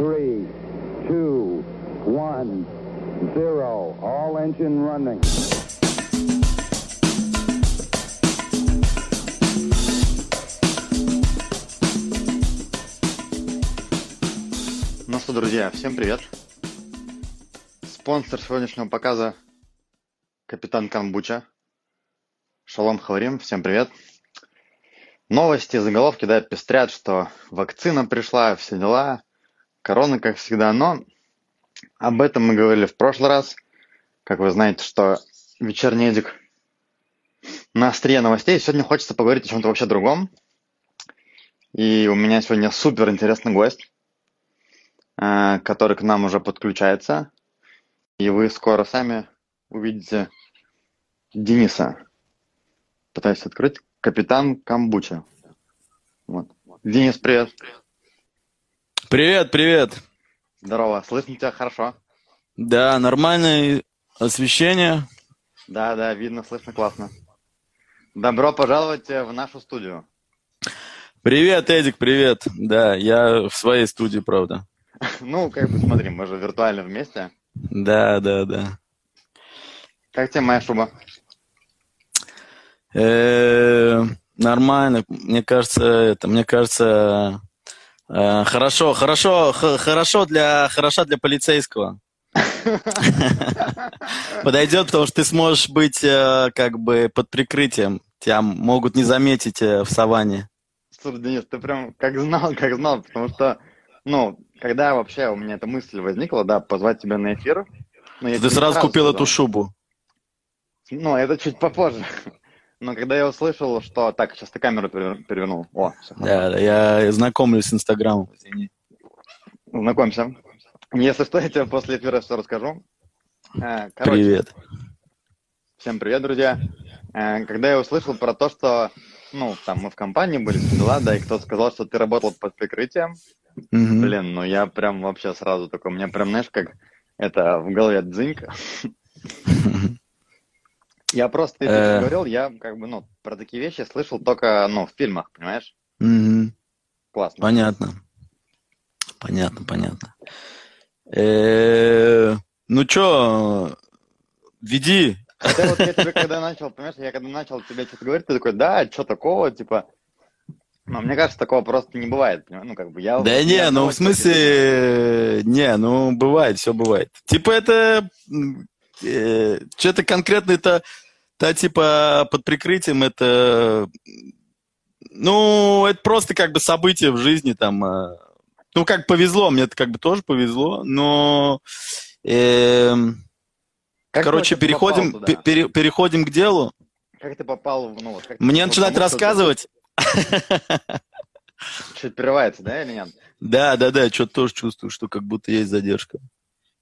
three, two, one, zero. All engine running. Ну что, друзья, всем привет. Спонсор сегодняшнего показа – капитан Камбуча. Шалом Хаварим, всем привет. Новости, заголовки, да, пестрят, что вакцина пришла, все дела, корона, как всегда, но об этом мы говорили в прошлый раз. Как вы знаете, что вечерний эдик на острие новостей. Сегодня хочется поговорить о чем-то вообще другом. И у меня сегодня супер интересный гость, э, который к нам уже подключается. И вы скоро сами увидите Дениса. Пытаюсь открыть. Капитан Камбуча. Вот. Денис, привет. Привет, привет. Здорово. Слышно тебя хорошо? Да, нормальное освещение. Да, да, видно, слышно классно. Добро пожаловать э, в нашу студию. Привет, Эдик, привет. Да, я в своей студии, правда. Ну, как бы смотри, мы же виртуально вместе. Да, да, да. Как тебе моя шуба? Э, Нормально. Мне кажется, это, мне кажется, хорошо, хорошо, х- хорошо для, хороша для полицейского. Подойдет, потому что ты сможешь быть э, как бы под прикрытием. Тебя могут не заметить э, в саванне. Слушай, Денис, ты прям как знал, как знал, потому что, ну, когда вообще у меня эта мысль возникла, да, позвать тебя на эфир, ну, я Ты сразу купил эту шубу. Ну, это чуть попозже. Но когда я услышал, что... Так, сейчас ты камеру пере- перевернул. О, все Да, да, я знакомлюсь с Инстаграмом. Знакомься. Если что, я тебе после эфира все расскажу. Э, Короче, Привет. всем привет, друзья. Э, Когда я услышал про то, что, ну, там мы в компании были, дела, да, и кто-то сказал, что ты работал под прикрытием, Мгм. блин, ну я прям вообще сразу такой, у меня прям, знаешь, как это в голове дзыньк. Я просто, ты Э. говорил, я как бы, ну, про такие вещи слышал только, ну, в фильмах, понимаешь? Мгм. Классно. Понятно. Понятно, понятно. Э, Ну чё, веди. Хотя вот я тебе когда начал, понимаешь, я когда начал тебе что-то говорить, ты такой, да, что такого, типа, но мне кажется, такого просто не бывает, ну, как бы я... Да я не, ну в смысле, не, ну бывает, все бывает. Типа это, что-то конкретно это, та типа под прикрытием это, ну это просто как бы событие в жизни там, э, ну как повезло, мне это как бы тоже повезло, но эм, Как короче переходим, пере- переходим к делу. Как ты попал, ну, вот как Мне начинать рассказывать. Чуть прерывается, да, или нет? Да, да, да, что-то тоже чувствую, что как будто есть задержка.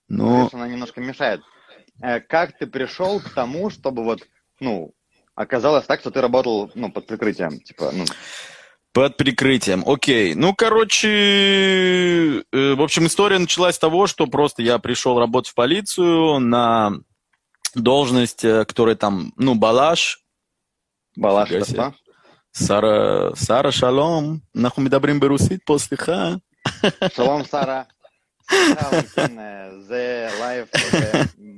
Ну, Конечно, она немножко мешает. Э, как ты пришел к тому, чтобы вот, ну, оказалось так, что ты работал, ну, под прикрытием, типа, ну... Под прикрытием, окей. Ну, короче, э, в общем, история началась с того, что просто я пришел работать в полицию на должность, э, которая там, ну, Балаш. Балаш, да? Сара, Сара, шалом, нахуй добрым берусит после ха. Шалом, Сара. שרה, כן, אה, זה לייב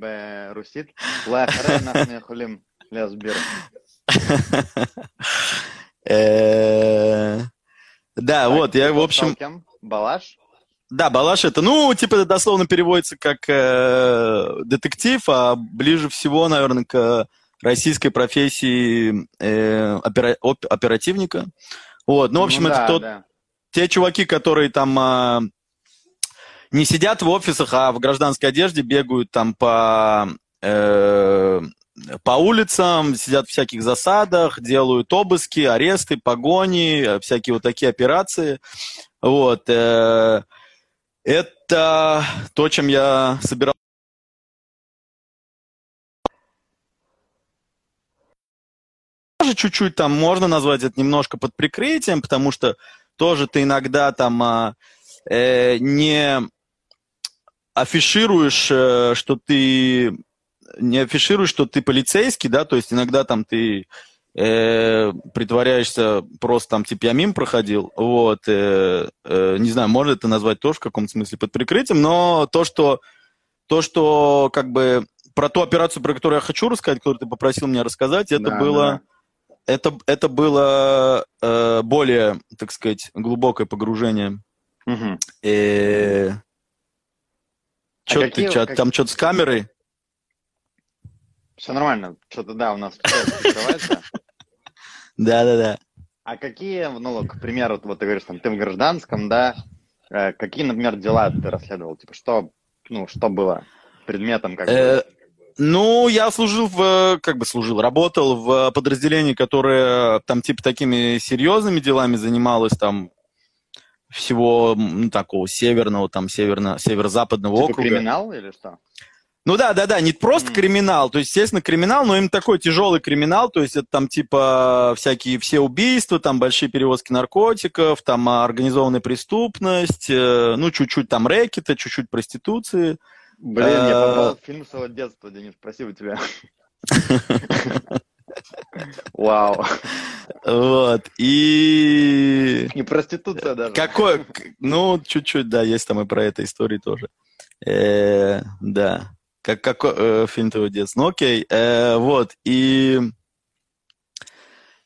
ב- ברוסית. אולי אחרי אנחנו יכולים להסביר. Э, Да, вот, я, в общем, Кем? Балаш? Да, балаш это, ну, типа, это дословно переводится как э, детектив, а ближе всего, наверное, к российской профессии э, опера- оп- оперативника. Вот, ну, в общем, Ну это да, тот, да. те чуваки, которые там а, не сидят в офисах, а в гражданской одежде бегают там по, э, по улицам, сидят в всяких засадах, делают обыски, аресты, погони, э, всякие вот такие операции. Вот. э, это то, чем я собирался. Чуть-чуть там можно назвать это немножко под прикрытием, потому что тоже ты иногда там а, э, не афишируешь, э, что ты не афишируешь, что ты полицейский, да, то есть иногда там ты э, притворяешься просто там, типа, я мимо проходил, вот, э, э, не знаю, можно это назвать тоже в каком-то смысле под прикрытием, но то, что, то, что, как бы, про ту операцию, про которую я хочу рассказать, которую ты попросил меня рассказать, это Да, было, это, это было э, более, так сказать, глубокое погружение. Мгм. А чё какие- ты, чё, как- там что-то с камерой? Все нормально. Что-то, да, у нас. Да-да-да. А какие, ну, к примеру, вот ты говоришь, там, ты в гражданском, да, э, какие, например, дела ты расследовал? Типа, что, ну, что было предметом, как Э, бы? Ну, я служил в, как бы служил, работал в подразделении, которое там типа такими серьезными делами занималось, там всего ну, такого северного, там северно, северо-западного Типа округа. криминал или что? Ну да, да, да, не просто криминал, то есть, естественно, криминал, но им такой тяжелый криминал, то есть это там типа всякие все убийства, там большие перевозки наркотиков, там а, организованная преступность, э, ну чуть-чуть там рэкета, чуть-чуть проституции. Блин, я Э, попал в фильм своего детства, Денис, спасибо тебе. Вау. Вот, и... И проституция даже. Какой, ну, чуть-чуть, да, есть там и про это истории тоже. Э, да. Как, какой э, фильм твоего детства? Ну, окей. Э, вот, и...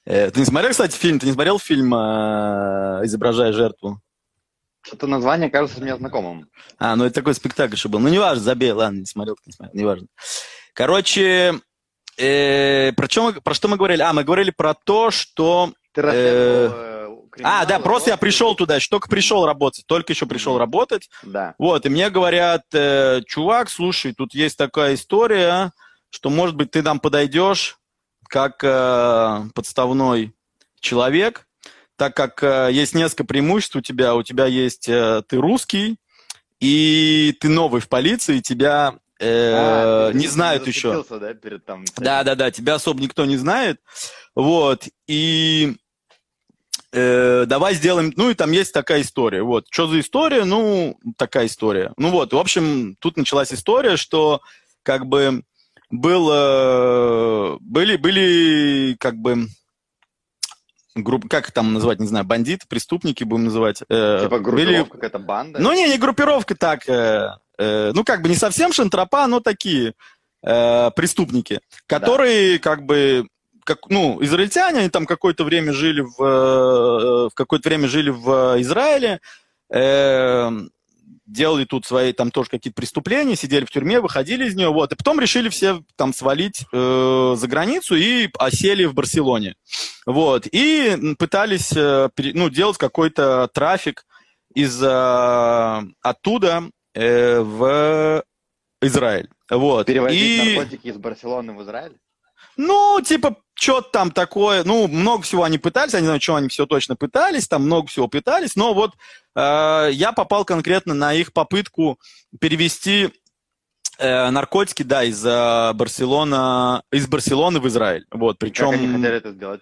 э, ты не смотрел, кстати, фильм? Ты не смотрел фильм э, «Изображая жертву»? Что-то название кажется мне знакомым. А, ну это такой спектакль еще был. Ну, неважно, забей, ладно, не смотрел, не смотрел, неважно. Короче, э, про, чем про что мы говорили? А, мы говорили про то, что... Э, криминал, А, да, просто я пришел туда, еще только пришел работать, только еще пришел работать. Да. Вот, и мне говорят, э, чувак, слушай, тут есть такая история, что, может быть, ты нам подойдешь как э, подставной человек, так как э, есть несколько преимуществ у тебя. У тебя есть, э, ты русский, и ты новый в полиции, тебя э, А, ты не знают еще. да, перед там... Да, да, да, тебя особо никто не знает. Вот. И э, давай сделаем. Ну, и там есть такая история. Вот. Что за история? Ну, такая история. Ну вот, в общем, тут началась история, что как бы был, э, были, были как бы группы, как там называть, не знаю, бандиты, преступники будем называть. э, Типа были- группировка какая-то банда? ну, не, не группировка так. э, э, ну, как бы не совсем шантропа, но такие э, преступники, которые как бы как, ну, израильтяне, они там какое-то время жили в, э, в какое-то время жили в Израиле, э, делали тут свои там тоже какие-то преступления, сидели в тюрьме, выходили из нее, вот, и потом решили все там свалить э, за границу и осели в Барселоне, вот, и пытались э, ну, делать какой-то трафик из э, оттуда э, в Израиль, вот, Перевозить и наркотики из Барселоны в Израиль? ну, типа, что-то там такое, ну, много всего они пытались, я не знаю, что они все точно пытались, там много всего пытались, но вот э, я попал конкретно на их попытку перевести э, наркотики, да, из э, Барселона, из Барселоны в Израиль, вот, причем... Как они хотели это сделать?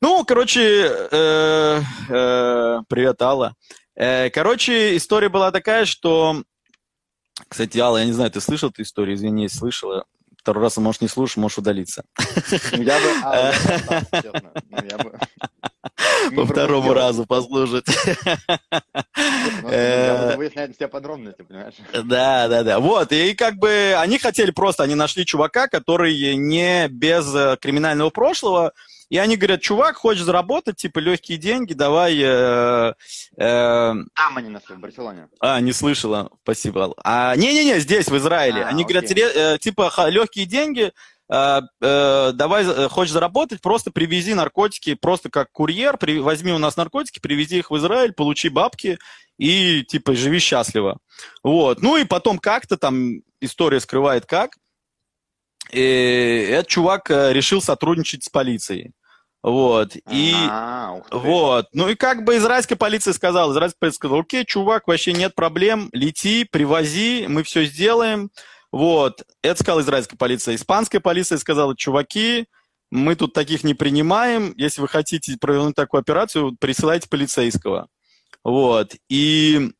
Ну, короче, э, э, привет, Алла. Э, короче, история была такая, что... Кстати, Алла, я не знаю, ты слышал эту историю? Извини, слышала. Второй раз, может, не слушаешь, можешь удалиться. Ну, Я бы... а, честно. Ну, я бы... По второму разу послушать. Ну, Э, выяснять все подробности, понимаешь? Да, да, да. Вот, и как бы они хотели просто, они нашли чувака, который не без э, криминального прошлого, и они говорят, чувак, хочешь заработать, типа, легкие деньги, давай... э, э, Там они нашли, в Барселоне. А, не слышала, спасибо. А, не-не-не, здесь, в Израиле. А, Они говорят, окей. ре- э, типа, легкие деньги, э, э, давай, э, хочешь заработать, просто привези наркотики, просто как курьер, при- возьми у нас наркотики, привези их в Израиль, получи бабки и, типа, живи счастливо. Вот. Ну и потом как-то там история скрывает как. И этот чувак э, решил сотрудничать с полицией. Вот. И... А. Вот. Ну и как бы израильская полиция сказала, израильская полиция сказала, окей, чувак, вообще нет проблем, лети, привози, мы все сделаем. Вот. Это сказала израильская полиция. Испанская полиция сказала, чуваки, мы тут таких не принимаем, если вы хотите провернуть такую операцию, присылайте полицейского. Вот. И...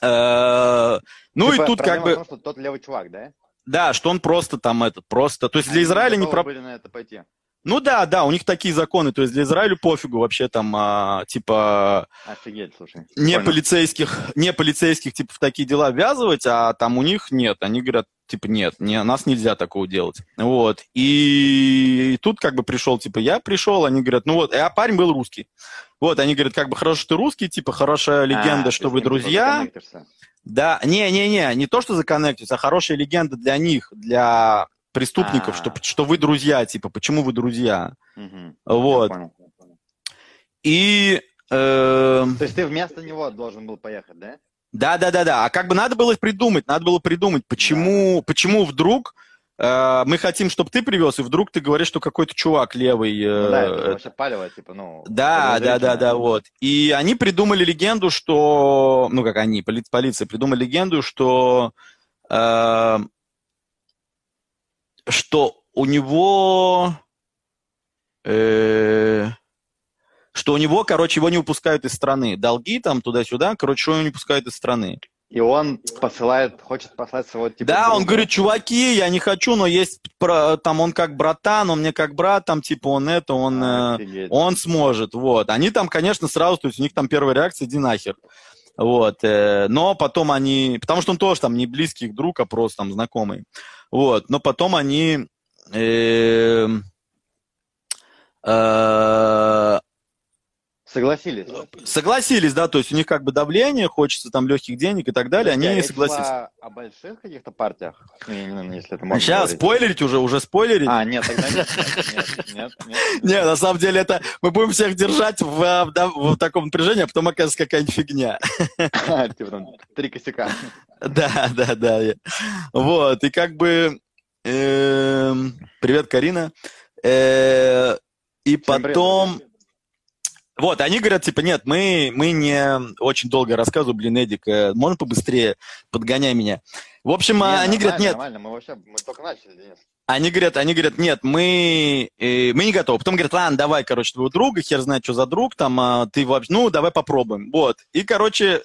э, ну Типа, и тут как бы... в том, что тот левый чувак, да? Да, что он просто там этот, просто... То есть для Израиля не... про- были на это пойти. Ну да, да, у них такие законы, то есть для Израиля пофигу вообще там, а, типа, Офигеть, слушай. не полицейских, не полицейских, типа, в такие дела ввязывать, а там у них нет. Они говорят, типа, нет, не, нас нельзя такого делать. Вот. И тут как бы пришел, типа, я пришел, они говорят, ну вот, а парень был русский. Вот, они говорят, как бы, хорошо, что ты русский, типа, хорошая легенда, А, что вы друзья. Да, не-не-не, не то, что законнектиться, а хорошая легенда для них, для преступников, А. что, что вы друзья, типа, почему вы друзья. Мгм. Вот. Я понял. И... эм, То есть ты вместо него должен был поехать, да? Да, да, да, да. А как бы надо было придумать, надо было придумать, почему, почему вдруг э, мы хотим, чтобы ты привез, и вдруг ты говоришь, что какой-то чувак левый. э, Ну да, это вообще палево, типа, ну... да, да, да, да, вот. И они придумали легенду, что, ну как они, поли- полиция придумали легенду, что, э, что у него, э, что у него, короче, его не выпускают из страны. Долги там туда-сюда, короче, его не выпускают из страны. И он посылает, хочет послать своего типа... Да, он друга. говорит, чуваки, я не хочу, но есть там он как братан, он мне как брат, там типа он это, он, э, Офигеть. он сможет, вот. Они там, конечно, сразу, то есть у них там первая реакция, иди нахер. Вот, э, но потом они, потому что он тоже там не близкий их друг, а просто там знакомый. Вот, но потом они э, э, Согласились. согласились, да, то есть у них как бы давление, хочется там легких денег и так далее, а они речь согласились. шла о больших каких-то партиях? Не, не, не, если это можно Сейчас говорить. спойлерить уже, уже спойлерить. А, нет, тогда нет, нет, нет, нет. Не, на самом деле это мы будем всех держать в, э, в, да, в таком напряжении, а потом окажется какая-нибудь фигня. нет. Типа там три косяка. Да, да, да. Вот, и как бы... эм, Привет, Карина. Э, И потом... Вот, они говорят, типа, нет, мы, мы не очень долго рассказываю, блин, Эдик, э, можно побыстрее, подгоняй меня. В общем, Не, а, они говорят, нет, Нормально, мы вообще, мы только начали, Денис. Они говорят, они говорят, нет, мы, э, мы не готовы. Потом говорят, ладно, давай, короче, твоего друга, хер знает, что за друг, там, а, ты вообще, ну, давай попробуем. Вот. И, короче,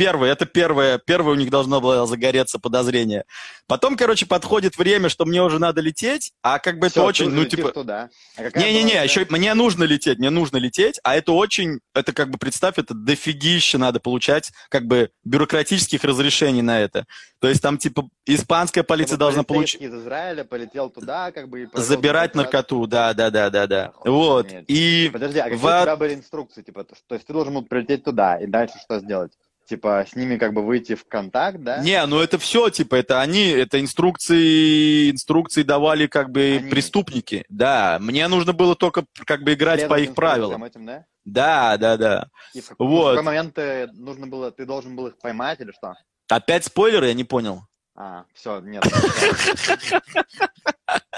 первое, это первое, первое у них должно было загореться подозрение. Потом, короче, подходит время, что мне уже надо лететь, а как бы это Всё, очень, ну, типа... туда. А Не-не-не, была еще мне нужно лететь, мне нужно лететь, а это очень, это как бы, представь, это дофигище надо получать, как бы, бюрократических разрешений на это. То есть там, типа, испанская полиция Чтобы должна получить... из Израиля полетел туда, как бы... и Забирать туда наркоту, да, да, да, да, да. Охуеть. Вот. И Подожди, а какие в- у тебя были инструкции? Типа, то есть ты должен был прилететь туда, и дальше что сделать? Типа, с ними как бы выйти в контакт, да? не, ну это все, типа, это они, это инструкции, инструкции давали как бы Они. преступники. Да, мне нужно было только как бы играть по их правилам. этим, да? Да, да, да. И в, как- Вот. в какой момент ты, нужно было, ты должен был их поймать или что? Опять спойлеры, я не понял. А, все, нет.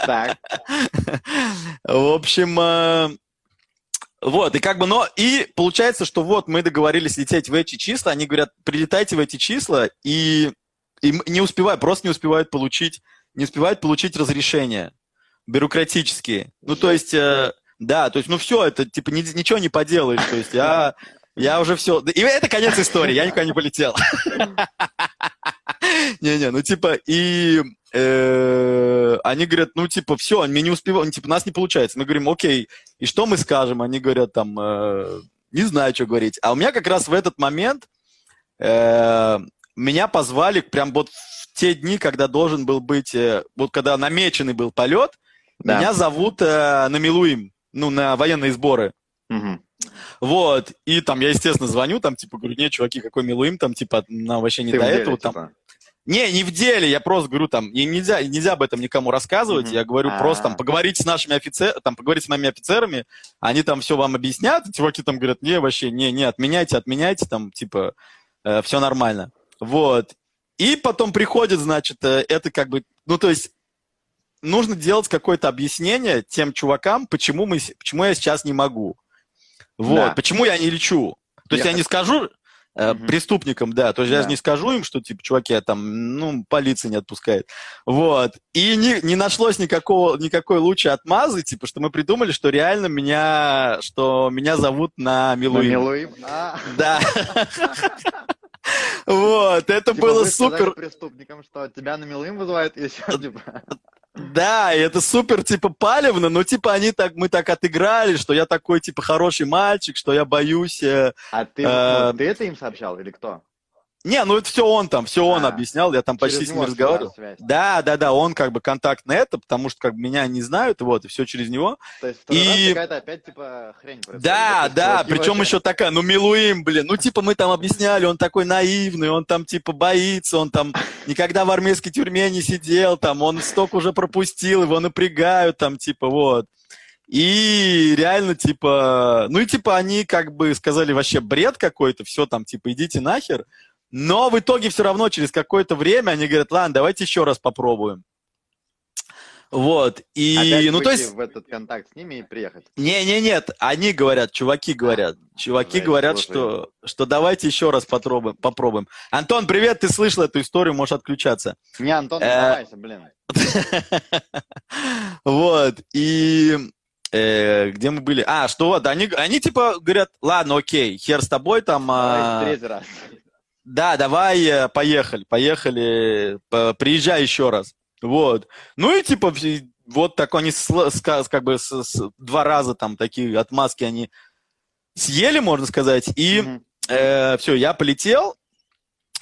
Так, В общем, э, вот, и как бы, но, и получается, что вот мы договорились лететь в эти числа, они говорят, прилетайте в эти числа, и, и не успевают, просто не успевают получить, не успевают получить разрешения бюрократические. Ну, то есть, э, да, то есть, ну, все, это, типа, ни- ничего не поделаешь, то есть, я, я уже все, и это конец истории, я никуда не полетел. Не-не, ну, типа, и они говорят, ну, типа, все, мы не успеваем, типа, нас не получается. Мы говорим, окей, и что мы скажем? Они говорят, там, э, не знаю, что говорить. А у меня как раз в этот момент э, меня позвали прям вот в те дни, когда должен был быть, э, вот когда намеченный был полет, Да. меня зовут э, на Милуим, ну, на военные сборы. Мгм. Вот, и там я, естественно, звоню, там, типа, говорю, нет, чуваки, какой Милуим, там, типа, нам вообще не Ты до деле, этого, там, типа. Не, не в деле, я просто говорю там, и нельзя, нельзя об этом никому рассказывать, Мгм. я говорю А. просто там, поговорите с нашими офицерами, там, поговорите с моими офицерами, они там все вам объяснят, чуваки там говорят, не, вообще, не, не, отменяйте, отменяйте, там, типа, все нормально. Вот. И потом приходит, значит, э, это как бы, ну, то есть, нужно делать какое-то объяснение тем чувакам, почему, мы, почему я сейчас не могу. Вот, Да. почему я не лечу. То есть Я я не скажу Мгм. преступникам, да, то есть я Да. же не скажу им, что, типа, чуваки, а там, ну, полиция не отпускает. Вот. И не, не нашлось никакого, никакой лучшей отмазы, типа, что мы придумали, что реально меня, что меня зовут на На Милуим. Милуим. А, Да. Вот, это типа было супер. преступникам, что тебя на Милуим вызывают, и еще, типа... Да, и это супер, типа, палевно, но, типа, они так, мы так отыграли, что я такой, типа, хороший мальчик, что я боюсь... э, А ты, Э, ну, ты это им сообщал или кто? Не, ну это все он там, все он А, объяснял, я там почти с ним разговаривал. Да, да, да, он как бы контакт на это, потому что как бы меня не знают, вот, и все через него. То есть И- какая-то опять типа хрень происходит. Да, да, причем еще такая, ну, Милуим, блин, ну, типа, мы там объясняли, он такой наивный, он там, типа, боится, он там никогда в армейской тюрьме не сидел, там, он столько уже пропустил, его напрягают, там, типа, вот. И реально, типа, ну, и, типа, они, как бы, сказали, вообще бред какой-то, все там, типа, идите нахер. Но в итоге все равно через какое-то время они говорят, ладно, давайте еще раз попробуем. Вот, и, Опять ну, то есть... в этот контакт с ними и приехать. Не, не, нет, они говорят, чуваки говорят, чуваки Жесть, говорят, что, что давайте еще раз попробуем, попробуем. Антон, привет, ты слышал эту историю, можешь отключаться. Не, Антон, Э, оставайся, блин. Вот, и э, где мы были? А, что вот, они, они типа говорят, ладно, окей, хер с тобой там. Давай а, третий раз. Да, давай, э, поехали, поехали, по- приезжай еще раз. Вот. Ну и типа вот так они как бы с- с- два раза там такие отмазки они съели, можно сказать, и Мгм. все, я полетел.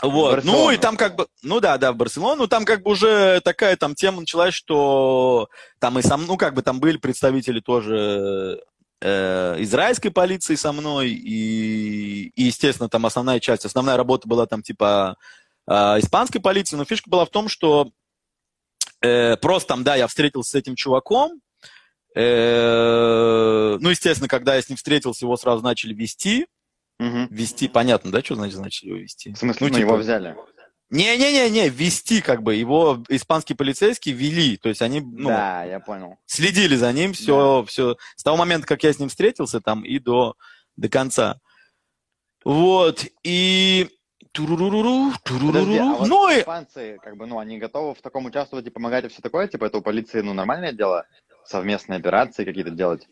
Вот. Ну и там как бы, ну да, да, в Барселону, там как бы уже такая там тема началась, что там и сам, ну как бы там были представители тоже э, израильской полиции со мной, и, и, естественно, там основная часть, основная работа была там типа э, испанской полиции, но фишка была в том, что э, просто там, да, я встретился с этим чуваком, э, ну, естественно, когда я с ним встретился, его сразу начали вести, Мгм. вести, понятно, да, что значит начали его вести? В смысле, ну, типа, его взяли. Не-не-не-не, вести как бы, его испанские полицейские вели, то есть они, ну, Да, я понял. следили за ним все, все, с того момента, как я с ним встретился там и до, до конца. Вот, и... Туруруру, туруруру. Подожди, а вот Ну и... испанцы, как бы, ну, они готовы в таком участвовать и помогать и все такое? Типа, это у полиции, ну, нормальное дело? Совместные операции какие-то делать?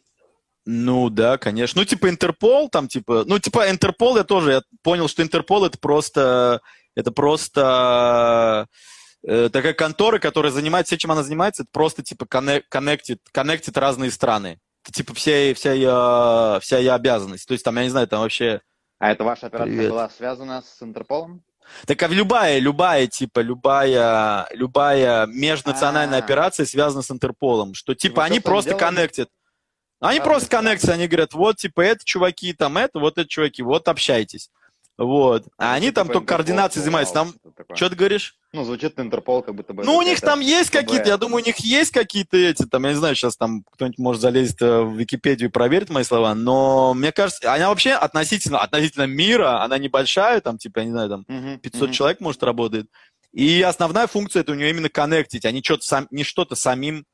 Ну да, конечно. Ну, типа Интерпол, там, типа, ну, типа Интерпол, я тоже, я понял, что Интерпол это просто, это просто э, такая контора, которая занимается, все, чем она занимается, это просто, типа, коннек- коннектит, коннектит разные страны. Это, типа, вся, вся, ее, вся ее обязанность. То есть, там, я не знаю, там вообще... А эта ваша операция Привет. была связана с Интерполом? Так а любая, любая, типа, любая, любая межнациональная А. операция связана с Интерполом. Что, типа, Вы они просто делали? коннектят. Они Разные просто коннектятся, они говорят, вот, типа, это чуваки, там это, вот это чуваки, вот общайтесь. Вот. А они там типа, только координацией занимаются. Там, что ты говоришь? Ну, звучит Интерпол, как будто бы... Ну, у них там есть какие-то, я думаю, у них есть какие-то эти, там, я не знаю, сейчас там кто-нибудь может залезть э, в Википедию и проверить мои слова, но мне кажется, она вообще относительно, относительно мира, она небольшая, там, типа, я не знаю, там, Мгм, 500 мгм. человек, может, работает. И основная функция это у нее именно коннектить, а не что-то, сам, не что-то самим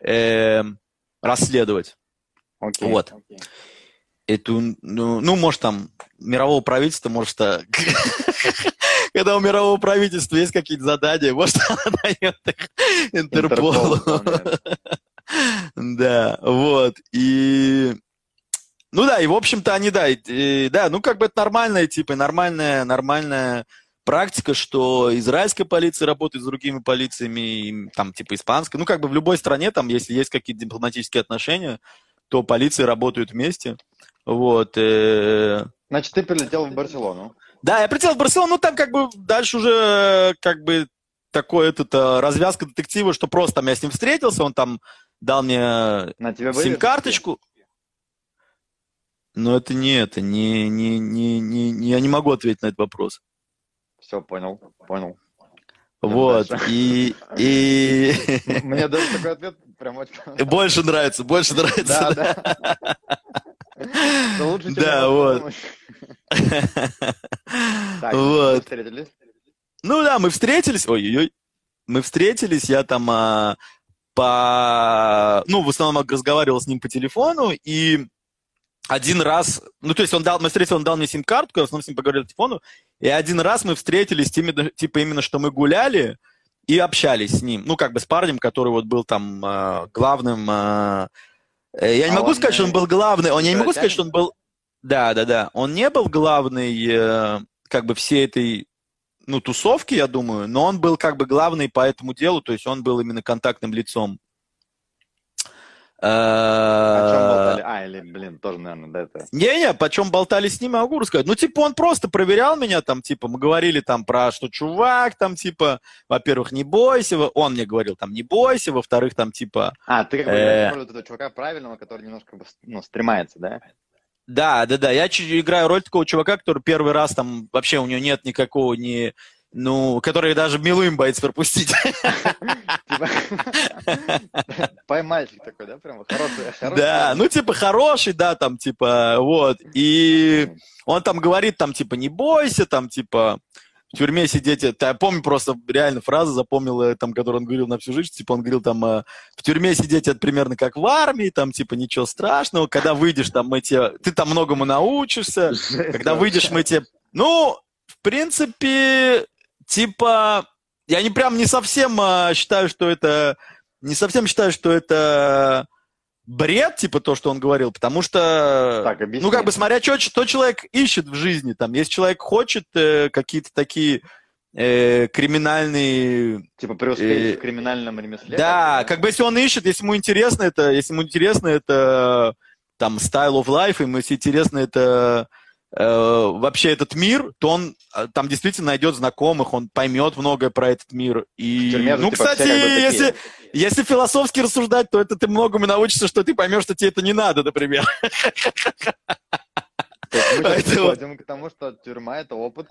эм, расследовать. Окей, Вот. окей. Эту, ну, ну, может, там, мирового правительства, может, когда у мирового правительства есть какие-то задания, может, она дает их Интерпол Интерполу. Да, вот. И ну да, и в общем-то они, да, и- да, ну как бы это нормальная, типа, нормальная, нормальная практика, что израильская полиция работает с другими полициями, и там, типа, испанская. Ну, как бы в любой стране, там, если есть какие-то дипломатические отношения, то полиции работают вместе. Вот. э, Значит, ты прилетел в Барселону. Да, я прилетел в Барселону, ну там как бы дальше уже как бы такой этот э, развязка детектива, что просто там я с ним встретился, он там дал мне сим-карточку. Но это не это, не, не, не, не, я не могу ответить на этот вопрос. Все, понял, понял. Вот, и, и Мне даже такой ответ прям очень больше нравится, больше нравится. Да, да. Да, вот. Вот. Ну да, мы встретились, ой-ой-ой, мы встретились, я там а, по, ну, в основном разговаривал с ним по телефону, и один раз, ну, то есть он дал, мы встретились, он дал мне сим-картку, я в основном с ним поговорил по телефону, и один раз мы встретились, типа именно, что мы гуляли и общались с ним, ну, как бы с парнем, который вот был там а, главным, э, я не А могу он, сказать, что он э, был главный, он, я не могу сказать, что он был, да, да, да, он не был главный, э, как бы всей этой ну, тусовки, я думаю, но он был как бы главный по этому делу, то есть он был именно контактным лицом. О чем Э, болтали? А, или, блин, тоже, наверное, да, это... Не-не, почем болтали с ним, я могу рассказать. Ну, типа, он просто проверял меня, там, типа, мы говорили там про, что чувак, там, типа, во-первых, не бойся, он мне говорил, там, не бойся, во-вторых, там, типа, А, ты как бы Э. этого чувака правильного, который немножко, ну, стремается, да? Да, да, да. Я играю роль такого чувака, который первый раз там вообще у него нет никакого ни, ну, который даже милым боится пропустить. Типа, Поймальчик такой, да, прям хороший. Да, ну типа хороший, да, там типа вот. И он там говорит, там типа не бойся, там типа в тюрьме сидеть. Я помню просто реально фразу запомнил, э, там, которую он говорил на всю жизнь, типа он говорил там э, в тюрьме сидеть это примерно как в армии, там типа ничего страшного, когда выйдешь там мы тебе, ты там многому научишься, когда выйдешь, мы тебе... Ну, в принципе, типа, я не прям не совсем а, считаю, что это... Не совсем считаю, что это бред, типа то, что он говорил, потому что... Так, объясни. ну, как бы смотря, что, что человек ищет в жизни. Там, если человек хочет э, какие-то такие э, криминальные Типа преуспеть э, в криминальном ремесле. да, как бы если он ищет, если ему интересно это, если ему интересно это там style of life, ему если интересно это вообще этот мир, то он э, там действительно найдет знакомых, он поймет многое про этот мир. И, тюрьме ну, типа, кстати, такие. если, если философски рассуждать, то это ты многому научишься, что ты поймешь, что тебе это не надо, например. Мы Поэтому- приходим к тому, что тюрьма это опыт.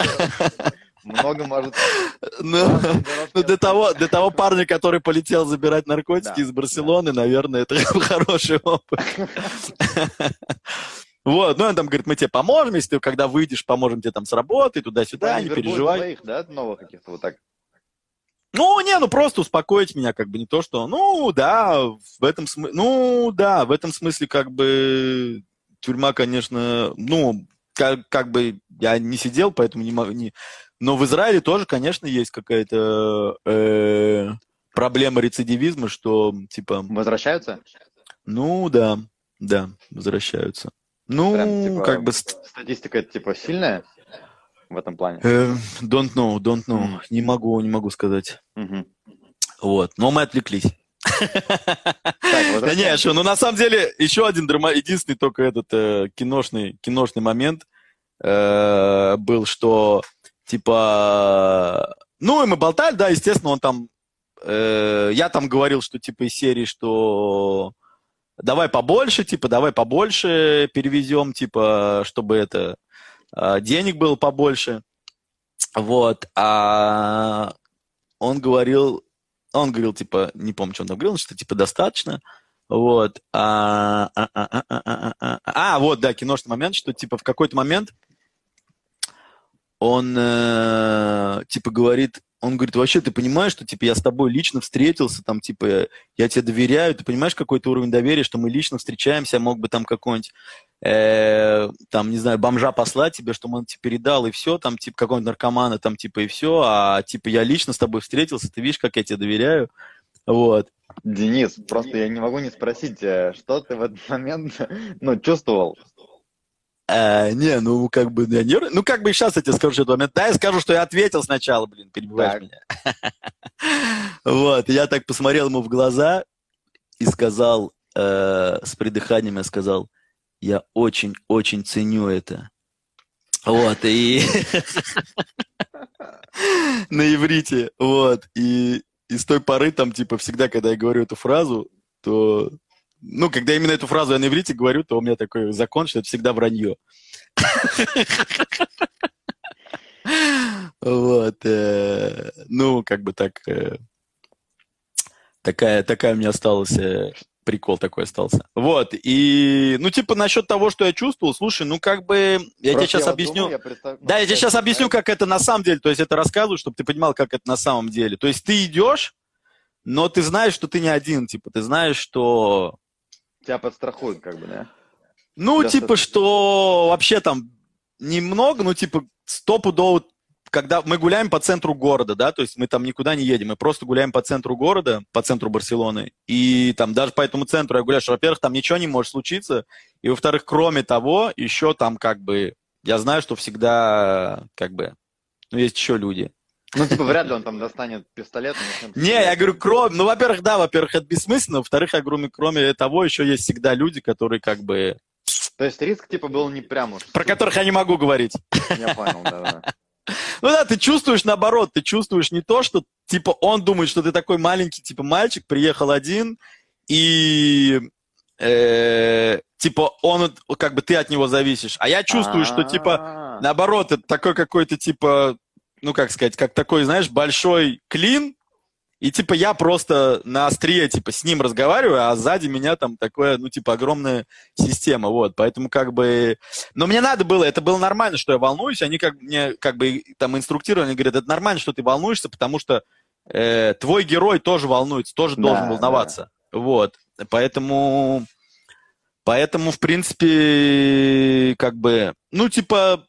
Много может... Ну, Ну, для того, для того парня, который полетел забирать наркотики Да, из Барселоны, наверное, это хороший опыт. Вот, ну, он там говорит, мы тебе поможем, если ты когда выйдешь, поможем тебе там с работы, туда-сюда, не переживай. своих, да, новых каких-то вот так. Ну, не, ну, просто успокоить меня, как бы, не то, что, ну, да, в этом смысле, ну, да, в этом смысле, как бы, тюрьма, конечно, ну, как, как бы, я не сидел, поэтому не могу, не... но в Израиле тоже, конечно, есть какая-то э, проблема рецидивизма, что, типа, Возвращаются? ну, да, да, возвращаются. Ну, Прям, типа, как бы, ст- Статистика, типа, сильная в этом плане? э, don't know, don't know, Мгм. не могу, не могу сказать. Мгм. Вот, но мы отвлеклись. Возвращаемся. что, ну на самом деле еще один драма, единственный только этот э, киношный, киношный момент э, был, что типа, ну и мы болтали, да, естественно, он там, э, я там говорил, что типа из серии, что давай побольше, типа, давай побольше перевезем, типа, чтобы это э, денег было побольше, вот, а он говорил, он говорил, типа, не помню, что он там говорил, что, типа, достаточно. Вот. А, а, а, а, а, а, а, а, вот, да, киношный момент, что, типа, в какой-то момент он, э, типа, говорит, он говорит, вообще, ты понимаешь, что, типа, я с тобой лично встретился, там, типа, я тебе доверяю, ты понимаешь, какой-то уровень доверия, что мы лично встречаемся, мог бы там какой-нибудь, э, там, не знаю, бомжа послать тебе, чтобы он тебе передал, и все, там, типа, какого-нибудь наркомана, там, типа, и все, а, типа, я лично с тобой встретился, ты видишь, как я тебе доверяю, вот. Денис, просто я не могу не спросить, э, что ты в этот момент, ну, чувствовал? А, не, ну, как бы, я нерв- ну, как бы сейчас я тебе скажу, что момент. Да, я скажу, что я ответил сначала, блин, перебиваешь Так. меня. Вот, я так посмотрел ему в глаза и сказал, э, с придыханием я сказал, я очень-очень ценю это. Вот, и на иврите, вот, и, и с той поры там, типа, всегда, когда я говорю эту фразу, то, ну, когда именно эту фразу я на иврите говорю, то у меня такой закон, что это всегда вранье. Вот, э, ну, как бы так, э, такая, такая у меня осталась, э, прикол такой остался. Вот, и, ну, типа, насчет того, что я чувствовал, слушай, ну, как бы, я тебе Просто сейчас вот объясню. думаю, я представ- Да, я тебе сейчас объясню, как это на самом деле. То есть это рассказываю, чтобы ты понимал, как это на самом деле. То есть ты идешь, но ты знаешь, что ты не один, типа, ты знаешь, что... Тебя подстрахуют, как бы, да? Ну, Да, типа, что- что вообще там немного, ну, типа, стопудово, когда мы гуляем по центру города, да, то есть мы там никуда не едем, мы просто гуляем по центру города, по центру Барселоны, и там даже по этому центру я гуляю, что, во-первых, там ничего не может случиться, и, во-вторых, кроме того, еще там как бы, я знаю, что всегда, как бы, ну, есть еще люди. Ну, типа, вряд ли он там достанет пистолет. Не, я говорю, кроме, ну, во-первых, да, во-первых, это бессмысленно, во-вторых, я говорю, ну, кроме того, еще есть всегда люди, которые как бы, То есть риск, типа, был не прям уж... про которых я не могу говорить. Я понял, да-да. Ну да, ты чувствуешь наоборот, ты чувствуешь не то, что типа он думает, что ты такой маленький типа мальчик, приехал один, и э, типа он как бы ты от него зависишь. А я чувствую, что типа А, наоборот, это такой какой-то типа, ну как сказать, как такой, знаешь, большой клин, и типа я просто на острие типа с ним разговариваю, а сзади меня там такое, ну типа огромная система, вот, поэтому как бы, но мне надо было, это было нормально, что я волнуюсь, они как мне как бы там инструктировали, они говорят, это нормально, что ты волнуешься, потому что э, твой герой тоже волнуется, тоже Да, должен волноваться, вот, поэтому, поэтому в принципе как бы, ну типа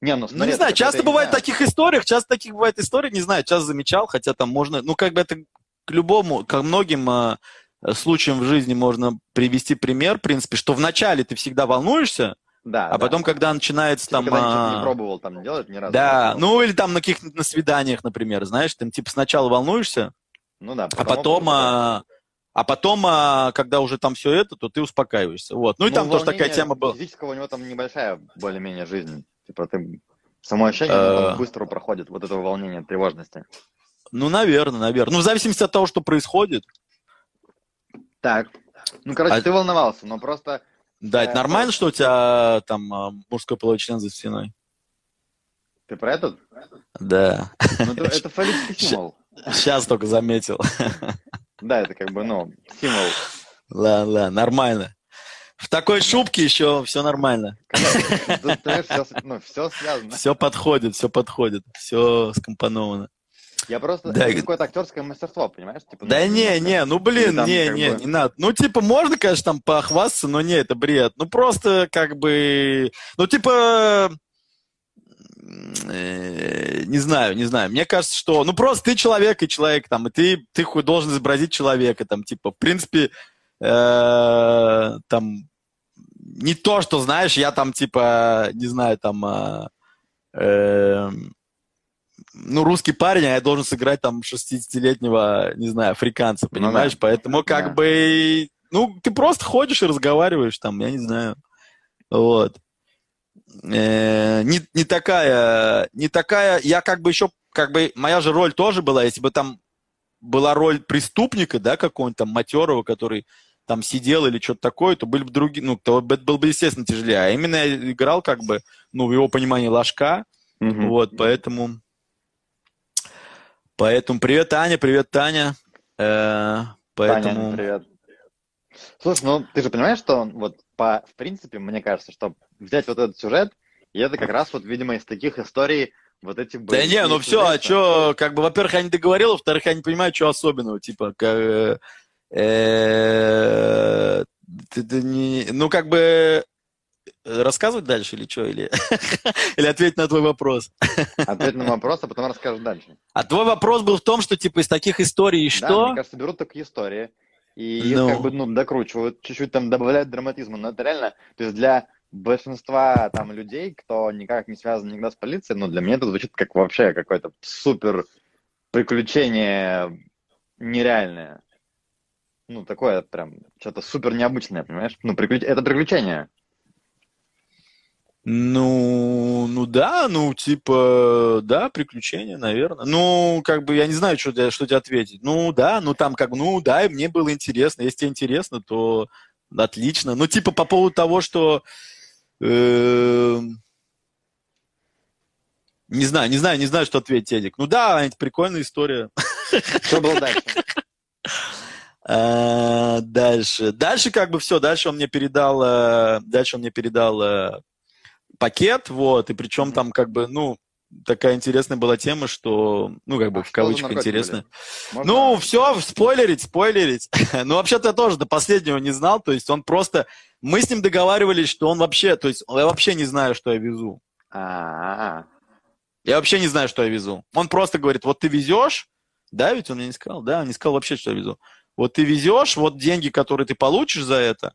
Не, ну, ну, не знаю, часто бывает в таких историях, часто таких бывает историй, не знаю, часто замечал, хотя там можно, ну, как бы это к любому, ко многим а, случаям в жизни можно привести пример, в принципе, что вначале ты всегда волнуешься, Да, а да. потом, когда начинается там... когда ничего не а, пробовал там делать ни разу. Да, ну или там на каких-то на свиданиях, например, знаешь, там типа сначала волнуешься, Ну да. а потом, а, а потом, а, когда уже там все это, то ты успокаиваешься. Вот. Ну и там тоже такая тема была. Физического у него там небольшая более-менее жизнь. Типа ты... Само ощущение Э. быстро проходит, вот этого волнения, тревожности. Ну, наверное, наверное. Ну, в зависимости от того, что происходит. Так. Ну, короче, А- ты волновался, но просто... Да, это Э, нормально, ну- что у тебя там а, мужской половой член за стеной? Ты про этот? Да. Ну, это, это фаллический символ. Сейчас только заметил. Да, это как бы, ну, символ. Ладно, ладно, нормально. В такой шубке еще все нормально. Все, ну, все связано. Все подходит, все подходит, все скомпоновано. Я просто... Да, это какое-то актерское мастерство, понимаешь? Типа, ну, Да не, не, ну блин, там не, не, бы- не надо. Ну типа можно, конечно, там похвастаться, но не, это бред. Ну просто как бы, ну типа, э, не знаю, не знаю. Мне кажется, что, ну просто ты человек и человек там, и ты, ты должен изобразить человека там, типа, в принципе, э, там, не то, что, знаешь, я там, типа, не знаю, там, а, эм, ну, русский парень, а я должен сыграть там 60-летнего, не знаю, африканца, Ну понимаешь? да. Поэтому как Да. бы, ну, ты просто ходишь и разговариваешь там, я не знаю. Вот. Э, не, не такая, не такая, я как бы еще, как бы, моя же роль тоже была, если бы там была роль преступника, да, какого-нибудь там матерого, который там сидел или что-то такое, то были бы другие, ну, то бы- было бы, естественно, тяжелее. А именно я играл как бы, ну, в его понимании ложка, Мгм. вот, поэтому... Поэтому привет, Аня, привет, Таня. Э, поэтому... Таня, привет. Слушай, ну ты же понимаешь, что он вот по, в принципе, мне кажется, что взять вот этот сюжет, и это как раз вот, видимо, из таких историй вот эти Да боевики не, ну все, а что, как бы, во-первых, я не договорил, во-вторых, я не понимаю, что особенного, типа, как, э, ну, как бы, э, рассказывать дальше или что, или, или ответить на твой вопрос? Ответь на вопрос, а потом расскажешь дальше. А твой вопрос был в том, что, типа, из таких историй и Да, что? мне кажется, берут такие истории, и их Ну. как бы, ну, докручивают, чуть-чуть там добавляют драматизма, но это реально, то есть для большинства там людей, кто никак не связан никогда с полицией, ну, для меня это звучит как вообще какое-то супер приключение нереальное. Ну, такое прям, что-то супер необычное, понимаешь? Ну, приключ... это приключение. Ну, ну да, ну типа, да, приключения, наверное. Ну, как бы я не знаю, что, тебе- что тебе ответить. Ну да, ну там как бы, ну да, и мне было интересно. Если тебе интересно, то отлично. Ну типа по поводу того, что... эм, Не знаю, не знаю, не знаю, что ответить, Эдик. Ну да, это прикольная история. Что было дальше? А, Дальше. Дальше как бы все. Дальше он мне передал, э, дальше он мне передал э, пакет, вот, и причем там как бы, ну, такая интересная была тема, что, ну, как бы А в кавычках интересная. Ну, все, спойлерить, спойлерить. ну, вообще-то я тоже до последнего не знал, то есть он просто... Мы с ним договаривались, что он вообще... То есть я вообще не знаю, что я везу. А, Я вообще не знаю, что я везу. Он просто говорит, вот ты везешь, да, ведь он мне не сказал, да, он не сказал вообще, что я везу. Вот ты везешь, вот деньги, которые ты получишь за это,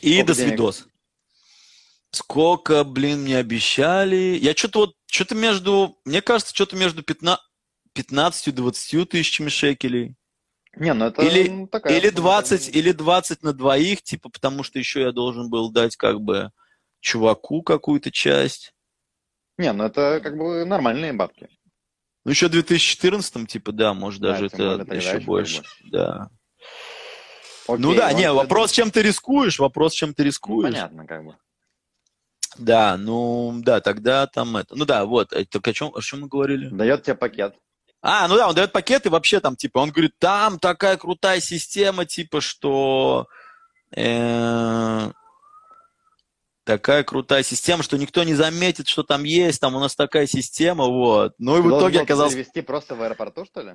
и Сколько до денег? свидос. Сколько, блин, мне обещали? Я что-то вот, что-то между, мне кажется, что-то между 15, 15 и 20 тысячами шекелей. Не, ну это Или, ну, такая или сумма, 20, да. или 20 на двоих, типа, потому что еще я должен был дать как бы чуваку какую-то часть. Не, ну это как бы нормальные бабки. Ну, еще в 2014, типа, да, может, Да, даже более это тогда еще больше. бы. Да. Окей, ну да, вот не, это- вопрос, чем ты рискуешь, вопрос, чем ты ну, рискуешь. понятно, как бы. Да, ну, да, тогда там это. Ну да, вот, это о чем, о чем мы говорили? Дает тебе пакет. А, ну да, он дает пакет, и вообще там, типа, он говорит, там такая крутая система, типа, что... э, такая крутая система, что никто не заметит, что там есть, там у нас такая система, вот. Ну и Ты в итоге оказалось... перевести просто в аэропорту, что ли?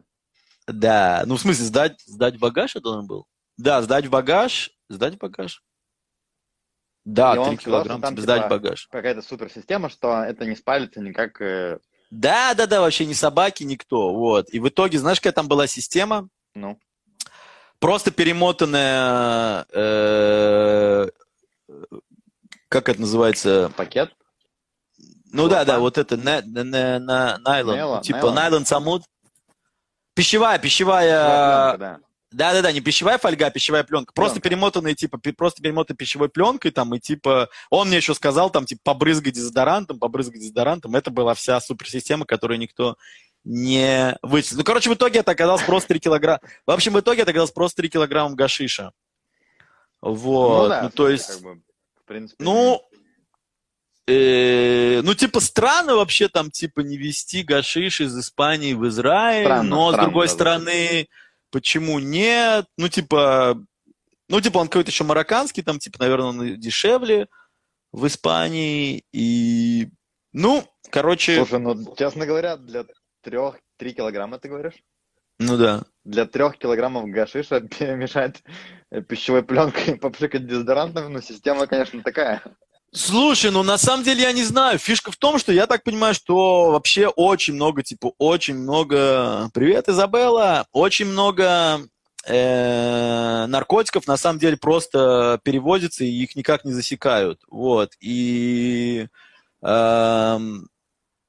Да, ну в смысле, сдать, сдать в багаж я должен был? Да, сдать в багаж, сдать в багаж. Да, И он три сказал, что килограмма там, тебе сдать в типа, багаж. Какая-то суперсистема, что это не спалится никак. э, Да, да, да, вообще ни собаки, никто, вот. И в итоге, знаешь, какая там была система? Ну, Просто перемотанная, э, как это называется? пакет. Ну да, да, Целлофан? вот это на, на, на- на- найлон, Нейлон, типа нейлон. найлон самут. Пищевая, пищевая, Пленка, да. да, да, да, не пищевая фольга, а пищевая пленка. Просто Пленка. перемотанные, типа, пи- просто перемотанной пищевой пленкой, там, и типа, он мне еще сказал, там, типа, побрызгать дезодорантом, побрызгать дезодорантом. Это была вся суперсистема, которую никто не вычислил. Ну, короче, в итоге это оказалось просто 3 килограмма. В общем, в итоге это оказалось просто 3 килограмма гашиша. Вот, ну, да, то слушай, есть... как бы, принципе, Ну, э, ну, типа, странно вообще там, типа, не вести гашиш из Испании в Израиль, Странно, но, с странно, другой да, стороны, почему нет? Ну, типа, ну, типа, он какой-то еще марокканский, там, типа, наверное, он дешевле в Испании, и, ну, короче, Слушай, ну, честно говоря, для трех, три килограмма, ты говоришь? Ну да. Для трех килограммов гашиша перемешать э, пищевой пленкой попшикать дезодорантом, ну, система, конечно, такая. Слушай, ну на самом деле я не знаю. Фишка в том, что я так понимаю, что вообще очень много, типа, очень много... Привет, Изабелла! Очень много э, наркотиков на самом деле просто переводятся, и их никак не засекают. Вот. И... Ну,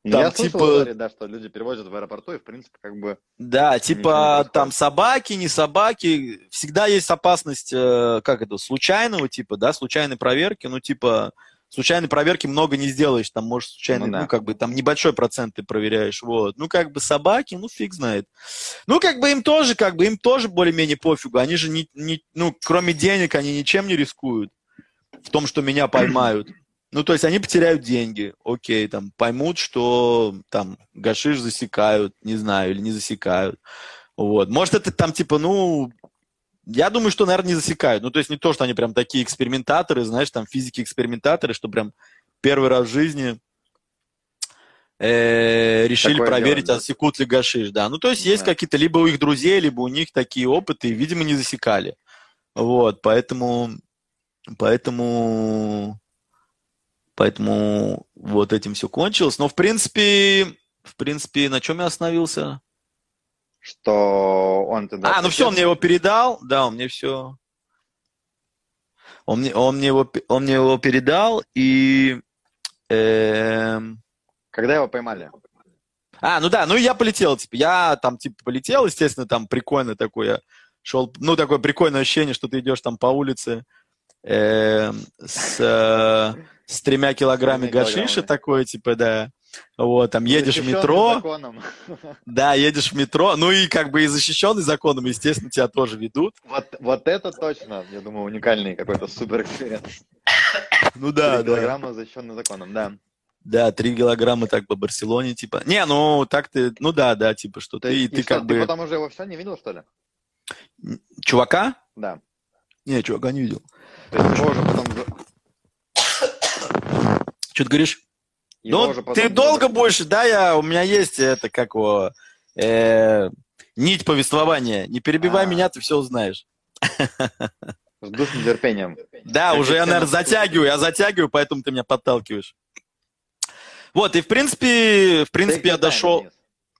Там я слышал типа- да, что люди перевозят в аэропорту, и, в принципе, как бы... Да, типа там собаки, не собаки, всегда есть опасность, э, как это, случайного типа, да, случайной проверки, ну типа случайной проверки много не сделаешь, там можешь случайно, Ну ну, да. как бы там небольшой процент ты проверяешь, вот. Ну как бы собаки, ну фиг знает. Ну как бы им тоже, как бы им тоже более-менее пофигу, они же не, не, ну кроме денег они ничем не рискуют в том, что меня поймают. Ну, то есть они потеряют деньги, окей, там, поймут, что там гашиш засекают, не знаю, или не засекают. Вот. Может, это там, типа, ну, я думаю, что, наверное, не засекают. Ну, то есть не то, что они прям такие экспериментаторы, знаешь, там, физики-экспериментаторы, что прям первый раз в жизни э, решили Такое проверить, делать, да. засекут ли гашиш, да. Ну, то есть есть Да. какие-то либо у их друзей, либо у них такие опыты, и, видимо, не засекали. Вот, поэтому, поэтому, поэтому вот этим все кончилось. Но, в принципе, в принципе, на чем я остановился? Что он туда... А, ну все, он мне его передал, да, он мне все. Он мне, он мне его, он мне его передал и. эм, Когда его поймали? А, ну да, ну я полетел, типа, я там, типа, полетел, естественно, там прикольно такой, я шел, ну, такое прикольное ощущение, что ты идешь там по улице эм, с, э, с тремя килограммами гашиша такое, типа, да. Вот, там едешь в метро, законом. да, едешь в метро, ну и как бы и защищенный законом, естественно, тебя тоже ведут. Вот, вот это точно, я думаю, уникальный какой-то супер эксперимент. Ну да, Три да. килограмма защищенный законом, да. Да, три килограмма так по Барселоне, типа. Не, ну так ты, ну да, да, типа, что То ты, есть, ты и что, как ты бы... потом уже его все не видел, что ли? Чувака? Да. Не, чувака не видел. То есть его уже потом... Что ты говоришь? его ну, потом ты долго будешь, да, я, у меня есть это, как его, э, нить повествования. Не перебивай А. меня, ты все узнаешь. Жду с нетерпением. Да, Как уже я, наверное, затягиваю, я затягиваю, поэтому ты меня подталкиваешь. Вот, и в принципе, в принципе, я дошел, Денис.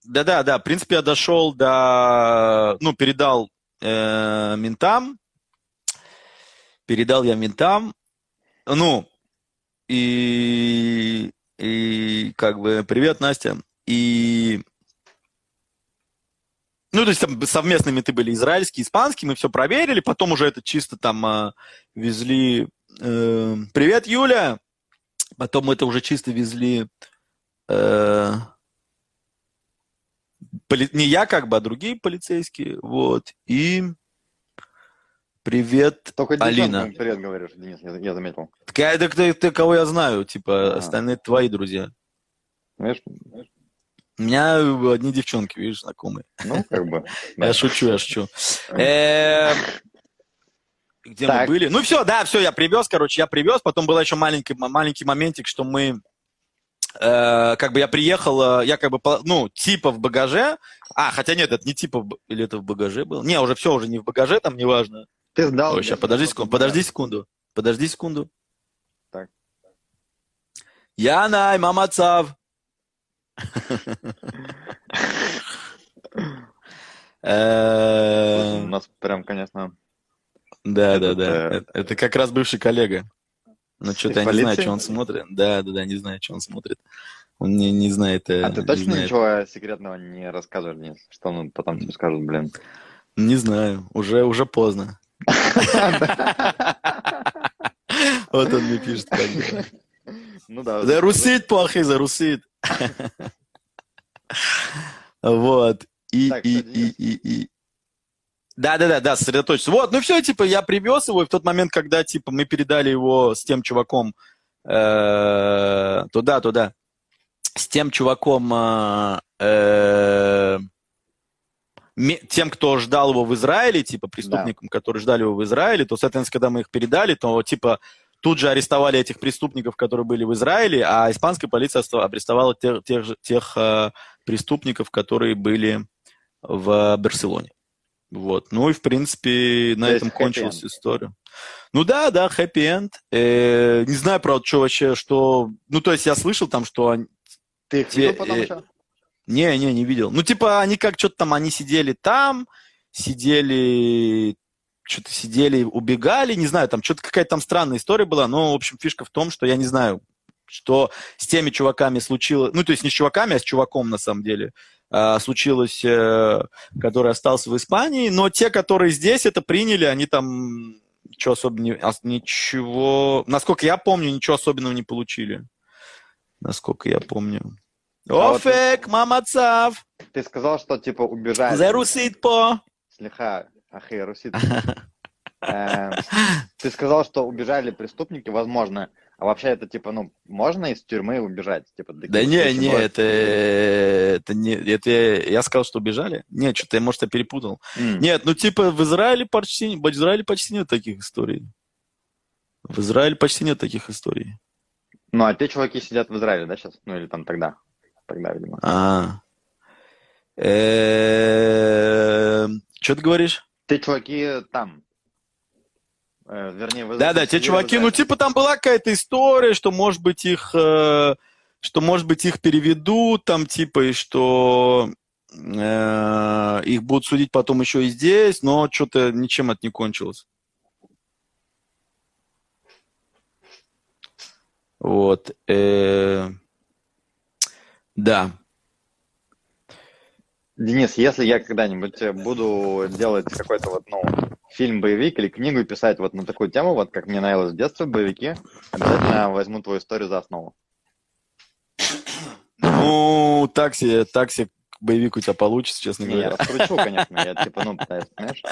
Да-да, да. В принципе, я дошел до... Ну, передал э, ментам. Передал я ментам. Ну, и И как бы привет, Настя. И ну, то есть там совместными ты были израильский, испанский, мы все проверили, потом уже это чисто там э, везли. Э, Привет, Юля! Потом мы это уже чисто везли. Э, поли, не я как бы, а другие полицейские. Вот. И привет, Только Алина. девчонкам привет говоришь, Денис, я, я заметил. Так, я- так ты, ты кого я знаю, типа, А. остальные твои друзья. Видишь? У меня одни девчонки, видишь, знакомые. Ну, как бы. Я да. шучу, я шучу. Эм, Где мы были? Ну все, да, все, я привез, короче, я привез. Потом был еще маленький, маленький моментик, что мы, э, как бы я приехал, э, я как бы, ну, типа в багаже. А, хотя нет, это не типа, или это в багаже было? Не, уже все, уже не в багаже, там, неважно. Ты сдал. Ой, сейчас, подожди секунду, подожди секунду. Подожди секунду. Так. Янай, мама цав. У Э, нас прям, конечно... Да, да, да. э, Это- Это как раз бывший коллега. Из что-то я не знаю, что он смотрит. Да, да, да, не знаю, что он смотрит. Он не, не знает. э, А ты точно знает. ничего секретного не расскажешь, Денис? Что он потом тебе скажет, блин? Не знаю. Уже, уже поздно. Вот он мне пишет. Ну да. Зарусит, плохой, зарусит. Вот. И, и, и, и, и. Да, да, да, да, сосредоточься. Вот, ну все, типа, я привез его, и в тот момент, когда, типа, мы передали его с тем чуваком э, туда, туда, с тем чуваком, э, э, тем, кто ждал его в Израиле, типа, преступникам, которые ждали его в Израиле, то, соответственно, когда мы их передали, то, типа, тут же арестовали этих преступников, которые были в Израиле, а испанская полиция арестовала тех, тех, же- тех э, преступников, которые были в Барселоне. Вот. Ну и, в принципе, на То этом кончилась happy история. Ну да, да, хэппи-энд. Э, не знаю, правда, что вообще, что... Ну, то есть я слышал там, что... они- Ты их Те- видел потом э, еще? Не, не, не видел. Ну, типа, они как что-то там, они сидели там, сидели... Что-то сидели, убегали, не знаю, там что-то какая-то там странная история была, но, в общем, фишка в том, что я не знаю, что с теми чуваками случилось, ну, то есть не с чуваками, а с чуваком, на самом деле, а, случилось, э, который остался в Испании, но те, которые здесь это приняли, они там ничего особенного, ничего, насколько я помню, ничего особенного не получили, насколько я помню. А ты- Офек, мамацав, Ты сказал, что типа убежали. зарусит по. Слегка, ахей, русит. Э, Ты сказал, что убежали преступники, возможно. А вообще это типа, ну, можно из тюрьмы убежать? Типа, Да не, не, это, это не, это я, я сказал, что убежали? Нет, что-то я, может, я перепутал. М. Нет, ну типа в Израиле почти, в Израиле почти нет таких историй. В Израиле почти нет таких историй. Ну, а те чуваки сидят в Израиле, да, сейчас? Ну, или там тогда. Тогда, видимо. А. Что ты говоришь? Те чуваки там. Э, Вернее, Да, да, те чуваки, ну типа там была какая-то история, что может быть их, э, что может быть их переведут, там типа и что э, их будут судить потом еще и здесь, но что-то ничем это не кончилось. Вот. э, да. Денис, если я когда-нибудь э, буду делать какой-то вот, ну, фильм-боевик или книгу писать вот на такую тему, вот как мне нравилось в детстве боевики, обязательно возьму твою историю за основу. Ну, такси, такси, боевик у тебя получится, честно Не, я говоря. раскручу, конечно, я типа, ну, пытаюсь, понимаешь?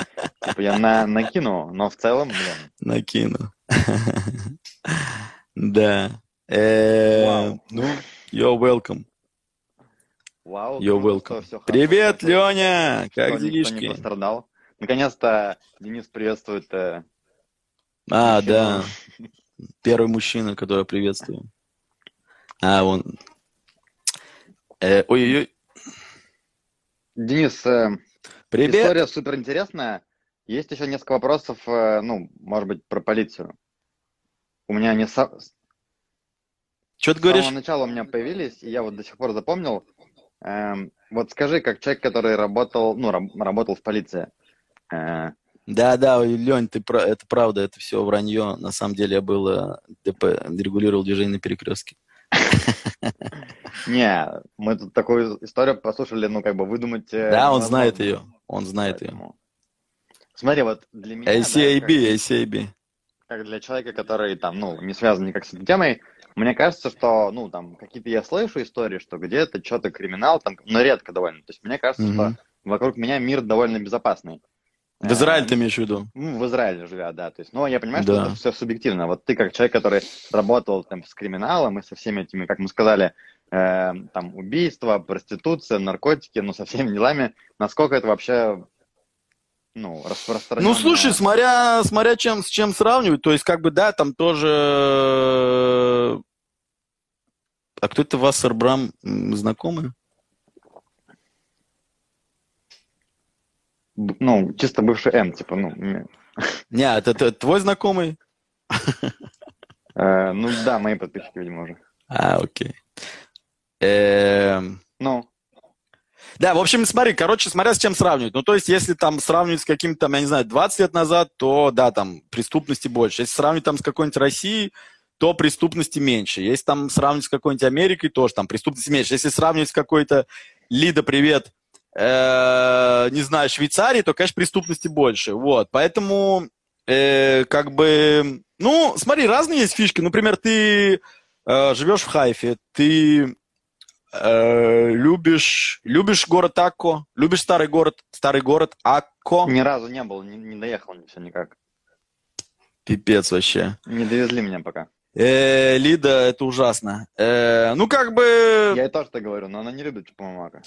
Типа я на, накину, но в целом, блин, Накину. Да. Э, Вау. Ну, you're welcome. Вау. Круто, welcome. что Привет, Леня! что Как никто не делишки? пострадал. Наконец-то Денис приветствует э, А, мужчину. да. Первый мужчина, которого приветствую. А, он... Э, Ой-ой-ой. Денис, э, Привет! история супер интересная. Есть еще несколько вопросов, э, ну, может быть, про полицию. У меня они со- с Что ты говоришь? самого начала у меня появились, и я вот до сих пор запомнил. Эм, вот скажи, как человек, который работал, ну, раб- работал в полиции, э, Да, да, Лень, ты про... это правда, это все вранье. На самом деле я был э, ДП, регулировал движение на перекрестке. Не, мы тут такую историю послушали, ну, как бы выдумать... э, Да, он знает ее. Он знает ее. Смотри, вот для меня... ACAB, ACAB. как для человека, который там, ну, не связан никак с этой темой, мне кажется, что, ну, там, какие-то я слышу истории, что где-то что-то криминал, там, но редко довольно. То есть мне кажется, Мгм. что вокруг меня мир довольно безопасный. В Израиль Э, ты имеешь в виду? ну, в Израиле живя, да. То есть, ну, я понимаю, что Да. это все субъективно. Вот ты как человек, который работал там с криминалом и со всеми этими, как мы сказали, э, там, убийства, проституция, наркотики, ну, со всеми делами, насколько это вообще, ну, распространено? Ну, слушай, смотря, смотря чем, с чем сравнивать, то есть, как бы, да, там тоже... А кто это Вассер Брам? М, Знакомый? Ну, чисто бывший М, типа, ну, Не, это, это твой знакомый? э, ну, да, мои подписчики, видимо, уже. А, окей. Эм, Ну, Да, в общем, смотри, короче, смотря с чем сравнивать. Ну, то есть, если там сравнивать с каким-то, там, я не знаю, 20 лет назад, то, да, там, преступности больше. Если сравнивать там с какой-нибудь Россией, то преступности меньше. Если там сравнивать с какой-нибудь Америкой, тоже там преступности меньше. Если сравнивать с какой-то, Лида, привет, э, не знаю, Швейцарией, то, конечно, преступности больше. Вот, поэтому, э, как бы, ну, смотри, разные есть фишки. Например, ты э, живешь в Хайфе, ты Э, любишь, любишь город Акко? Любишь старый город, старый город Акко? ни разу не был, не, не доехал все никак. Пипец вообще. Не довезли меня пока. Э, Лида, это ужасно. Э, ну, как бы... Я ей тоже так говорю, но она не любит Чупамамака.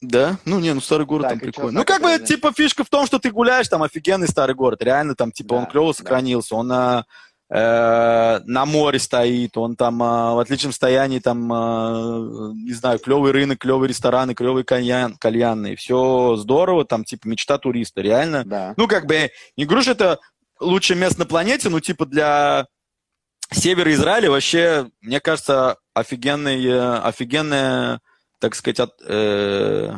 Да? Ну, не, ну старый город Так, там и чё, так Ну, как бы, это, типа, фишка в том, что ты гуляешь, там офигенный старый город. Реально там, типа, он клево да. сохранился. Он на, э, на море стоит, он там э, в отличном состоянии, там, э, не знаю, клевый рынок, клевые рестораны, клевые кальян, кальянные. Все здорово, там, типа, мечта туриста, реально. Да. Ну, как бы, не говорю, что это лучшее место на планете, но, типа, для севера Израиля вообще, мне кажется, офигенный, э, офигенная, так сказать, от, э,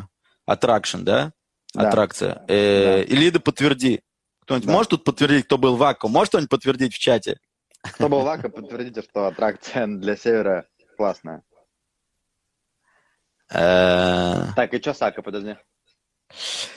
аттракшн, да? Да. Аттракция. Э, Да. И Лида, подтверди. Кто-нибудь Да. может тут подтвердить, кто был в Акко? Может кто-нибудь подтвердить в чате? Кто был в Ака, подтвердите, что аттракция для севера классная. Э, Так, и что с Ака, подожди?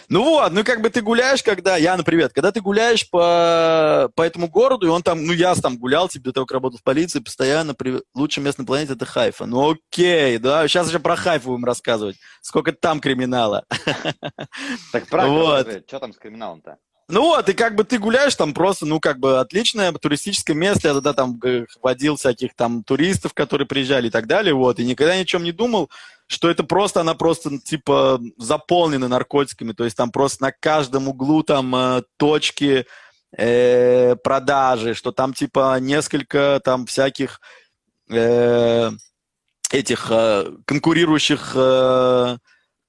Ну вот, ну как бы ты гуляешь, когда, Яна, привет, когда ты гуляешь по, по этому городу, и он там, ну я там гулял, тебе до того, как работал в полиции, постоянно, при... лучшее место на планете это Хайфа. Ну окей, да, сейчас еще про Хайфу будем рассказывать, сколько там криминала. Так правда, Вот. что там с криминалом-то? Ну вот, и как бы ты гуляешь там просто, ну как бы отличное туристическое место. Я тогда там э, водил всяких там туристов, которые приезжали и так далее, вот. И никогда ни о чем не думал, что это просто, она просто типа заполнена наркотиками. То есть там просто на каждом углу там э, точки э, продажи, что там типа несколько там всяких э, этих э, конкурирующих э,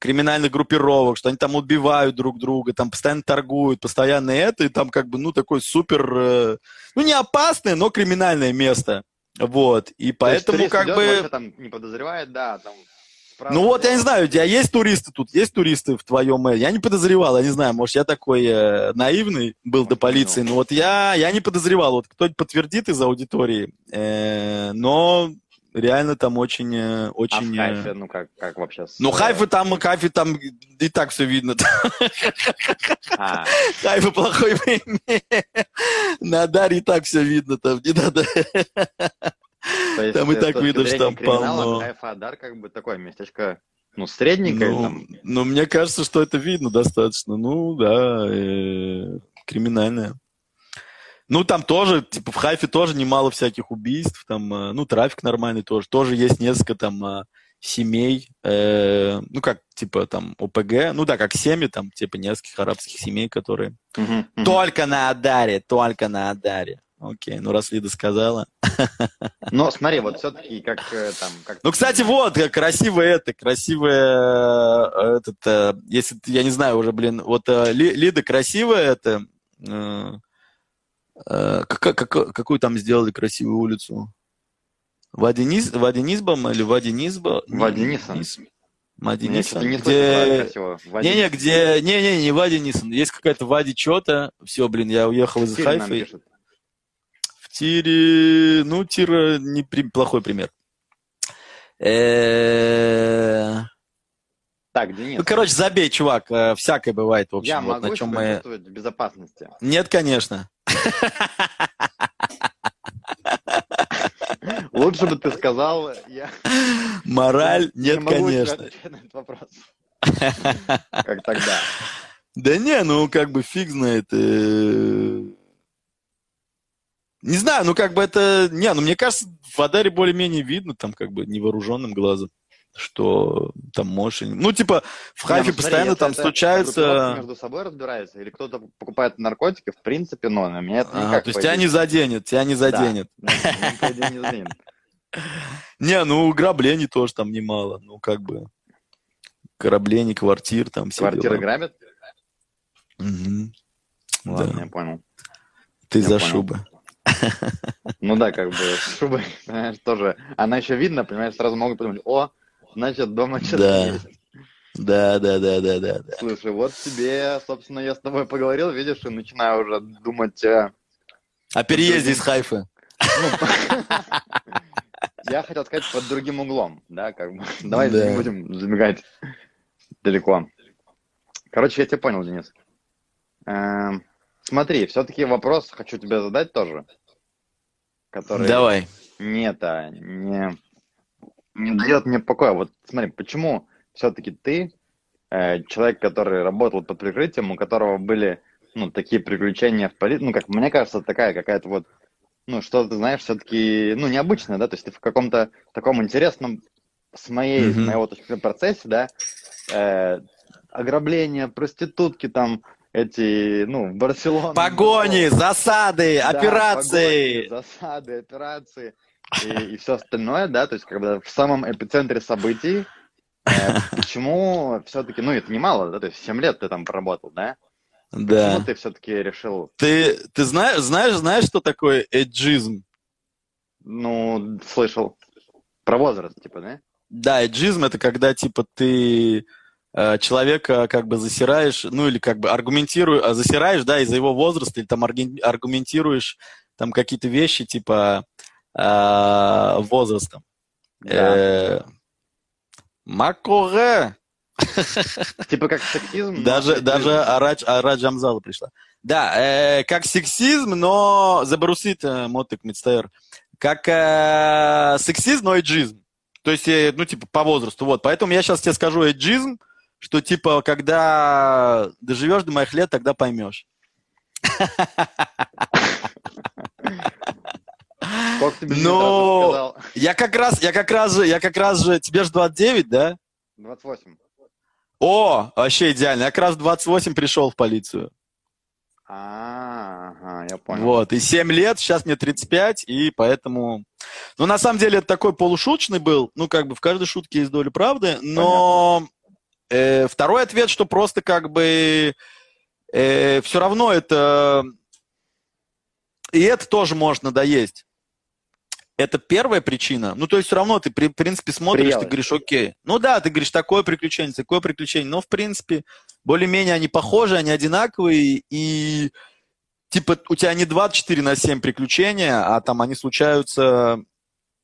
криминальных группировок, что они там убивают друг друга, там постоянно торгуют, постоянно это, и там как бы, ну, такой супер, э, ну, не опасное, но криминальное место. Вот, и То есть поэтому турист как идет, бы... там не подозревает, да, там... справа Ну вот, я не знаю, у тебя есть туристы тут, есть туристы в твоем... э, Я не подозревал, я не знаю, может, я такой э, наивный был Может, до полиции, но вот я, я не подозревал, вот кто-нибудь подтвердит из аудитории, э, но реально там очень... э, А очень в э, Хайфе, ну как, как вообще? с- Ну, Хайфа там, Хайфе там и так все видно. А, Хайфа плохой пример. На Даре и так все видно. Там не надо. есть, Там и э, так видно, что там полно. Хайфа Адар как бы такое местечко, ну, средненькое, Ну, там, ну, мне кажется, что это видно достаточно. Ну, да, э, криминальное. Ну, там тоже, типа, в Хайфе тоже немало всяких убийств, там, э, ну, трафик нормальный тоже. Тоже есть несколько там э, семей, э, ну, как, типа, там, ОПГ, ну, да, как семьи, там, типа, нескольких арабских семей, которые Мгм, мгм. Только на Адаре, только на Адаре. Окей, ну раз Лида сказала. Но смотри, вот все-таки как э, там... Как Ну, кстати, вот, красивое это, красивое этот, если, я не знаю уже, блин, вот Ли- Лида красивая это, э, э, как- как- какую там сделали красивую улицу? Вадинис, Вадинисбом или Вадинисба? Вадинисон. Нис- Мне Вадинисон, что-то не слышно правильно где... красиво. Не-не, где... Не-не, не Вади Нисон. Есть какая-то Вади что-то. Все, блин, я уехал из пишет. В тире, ну, тир э, не при- плохой пример. Э, Так, Денис, Ну, короче, забей, чувак. э, Всякое бывает, в общем. я вот могу на чем мы... в безопасности. Нет, конечно. Лучше бы ты сказал, я Мораль? не Нет, конечно. на этот вопрос. Как тогда. Да не, ну как бы фиг знает. э. Не знаю, ну как бы это... Не, ну мне кажется, в Адаре более-менее видно, там как бы невооруженным глазом, что там можешь... Ну типа в Не, Хайфе ну постоянно там это случаются... между собой разбирается, или кто-то покупает наркотики, в принципе, ну, на меня это Ага, никак то есть тебя не заденет, тебя не заденет. Да, идее, не заденет. Не, ну ограблений тоже там немало. Ну как бы ограблений, квартир, там все Квартиры грабят? Мгм. Ладно, я понял. Ты за шубы. Ну да, как бы понимаешь, тоже. Она еще видно, понимаешь, сразу могут подумать, о, значит, дома что-то Да. есть. Да, да, да, да, да, да. Слушай, вот тебе, собственно, я с тобой поговорил, видишь, и начинаю уже думать, э, О переезде из Хайфы. ну, я хотел сказать под другим углом, да, как бы. Давай Да. не будем забегать далеко. Короче, я тебя понял, Денис. Эм, Смотри, все-таки вопрос хочу тебе задать тоже, который Давай. не это, не, не дает мне покоя. Вот смотри, почему все-таки ты, э, человек, который работал под прикрытием, у которого были, ну, такие приключения в полиции, ну, как мне кажется, такая какая-то вот, ну, что ты знаешь, все-таки, ну, необычное, да, то есть ты в каком-то таком интересном, с моей, с Мгм. моего точки зрения, процессе, да, э, ограбления, проститутки там, эти, ну, Барселона. Погони, засады, Да, операции. погони, засады, операции и, все остальное, да, то есть как бы в самом эпицентре событий. э, почему все-таки, ну это немало, да, то есть 7 лет ты там проработал, да? Да. Почему ты все-таки решил, Ты, ты знаешь, знаешь, знаешь, что такое эджизм? ну, слышал, про возраст, типа, да? Да, эджизм это когда типа ты э, человека как бы засираешь, ну или как бы аргументируешь, а, засираешь, да, из-за его возраста, или там аргументируешь там какие-то вещи типа э, возрастом. Да. Э, Макоре. Типа как сексизм. Даже, даже Арадж, Арадж Амзала пришла. Да, э, как сексизм, но забрусит э, мотик мецтаэр. Как э, сексизм, но эйджизм. То есть, э, ну, типа, по возрасту. Вот, поэтому я сейчас тебе скажу эйджизм, что, типа, когда доживешь до моих лет, тогда поймешь. Сколько тебе сказал? Я как раз, я как раз же, я как раз же, тебе же 29, да? 28. О, вообще идеально. Я как раз в 28 пришел в полицию. А, ага, я понял. Вот, и 7 лет, сейчас мне 35, и поэтому... Ну, на самом деле, это такой полушуточный был, ну, как бы в каждой шутке есть доля правды, но э, второй ответ, что просто как бы все равно это... И это тоже может надоесть. Это первая причина. Ну, то есть все равно ты, в принципе, смотришь, Приелось. ты говоришь, окей. Ну да, ты говоришь, такое приключение, такое приключение. Но, в принципе, более-менее они похожи, они одинаковые, и типа у тебя не 24 на 7 приключения, а там они случаются,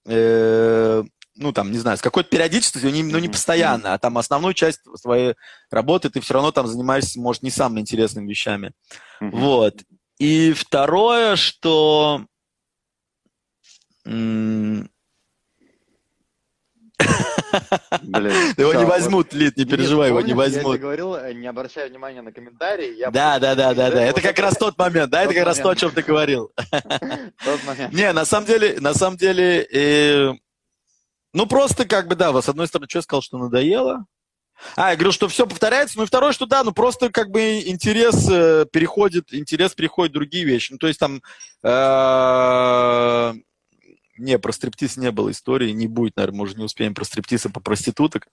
э, ну там, не знаю, с какой-то периодичностью, ну не Мгм. постоянно, а там основную часть своей работы ты все равно там занимаешься, может, не самыми интересными вещами. Вот. И второе, что... Блин, Его не возьмут, Лид, не переживай, его не помнишь, Я возьмут. говорил, э, не обращай внимания на комментарии. Да, да, да, да, да. Это как раз тот момент, да, это как раз то, о чем ты говорил. Не, на самом деле, на самом деле, э, ну просто как бы, да, с одной стороны, что я сказал, что надоело. А, я говорю, что все повторяется, ну и второе, что да, ну просто как бы интерес э, переходит, интерес переходит в другие вещи. Ну то есть там, э, не, про стриптиз не было истории, не будет, наверное, мы уже не успеем про стриптиз и по проституток.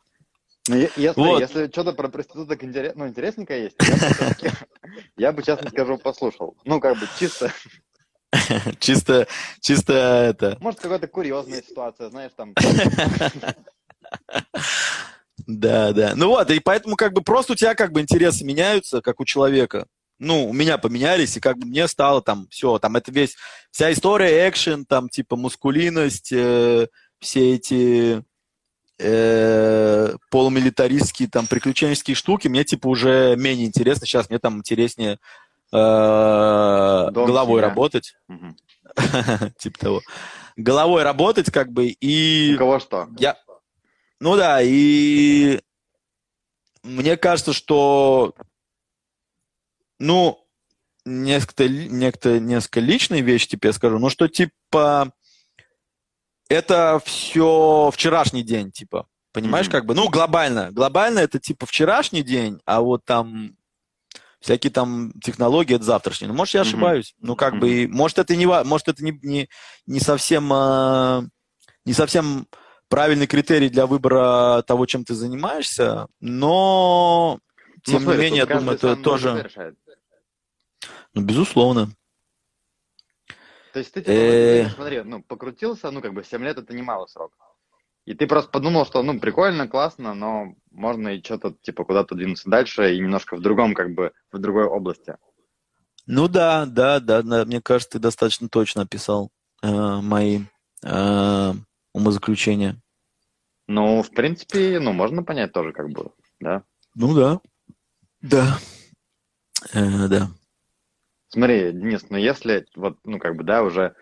Ну, Если, Вот. если что-то про проституток интерес, ну, интересненькое есть, я бы, честно скажу, послушал. Ну, как бы чисто, Чисто, чисто это, может, какая-то курьезная ситуация, знаешь, там. Да, да. Ну вот, и поэтому как бы просто у тебя как бы интересы меняются, как у человека. Ну, у меня поменялись, и как бы мне стало там все, там это весь, вся история, экшен, там типа мускулинность, э, все эти э, полумилитаристские там приключенческие штуки мне типа уже менее интересно. Сейчас мне там интереснее э, головой семья. работать. Типа того. Головой работать как бы и... У кого что? Я... Ну да, и мне кажется, что, ну, несколько, некто, несколько личные вещи тебе скажу, ну что типа это все вчерашний день, типа, понимаешь, Мгм. как бы, ну глобально, глобально это типа вчерашний день, а вот там всякие там технологии это завтрашний. Ну, может, я ошибаюсь. Ну, как бы, и- может, это не, может, это не, не, не совсем, а, не совсем правильный критерий для выбора того, чем ты занимаешься, но, Ну, тем смотри, не менее, я думаю, это тоже, решает. Ну, безусловно. То есть ты, типа, Э. смотри, ну, покрутился, ну, как бы 7 лет это немало срок. И ты просто подумал, что, ну, прикольно, классно, но можно и что-то, типа, куда-то двинуться дальше и немножко в другом, как бы, в другой области. Ну да, да, да, да, мне кажется, ты достаточно точно описал э, мои э, умозаключения. Ну, в принципе, ну, можно понять тоже, как бы, да. Ну да. Да. Э, да. Смотри, Денис, ну, если, вот, ну, как бы, да, уже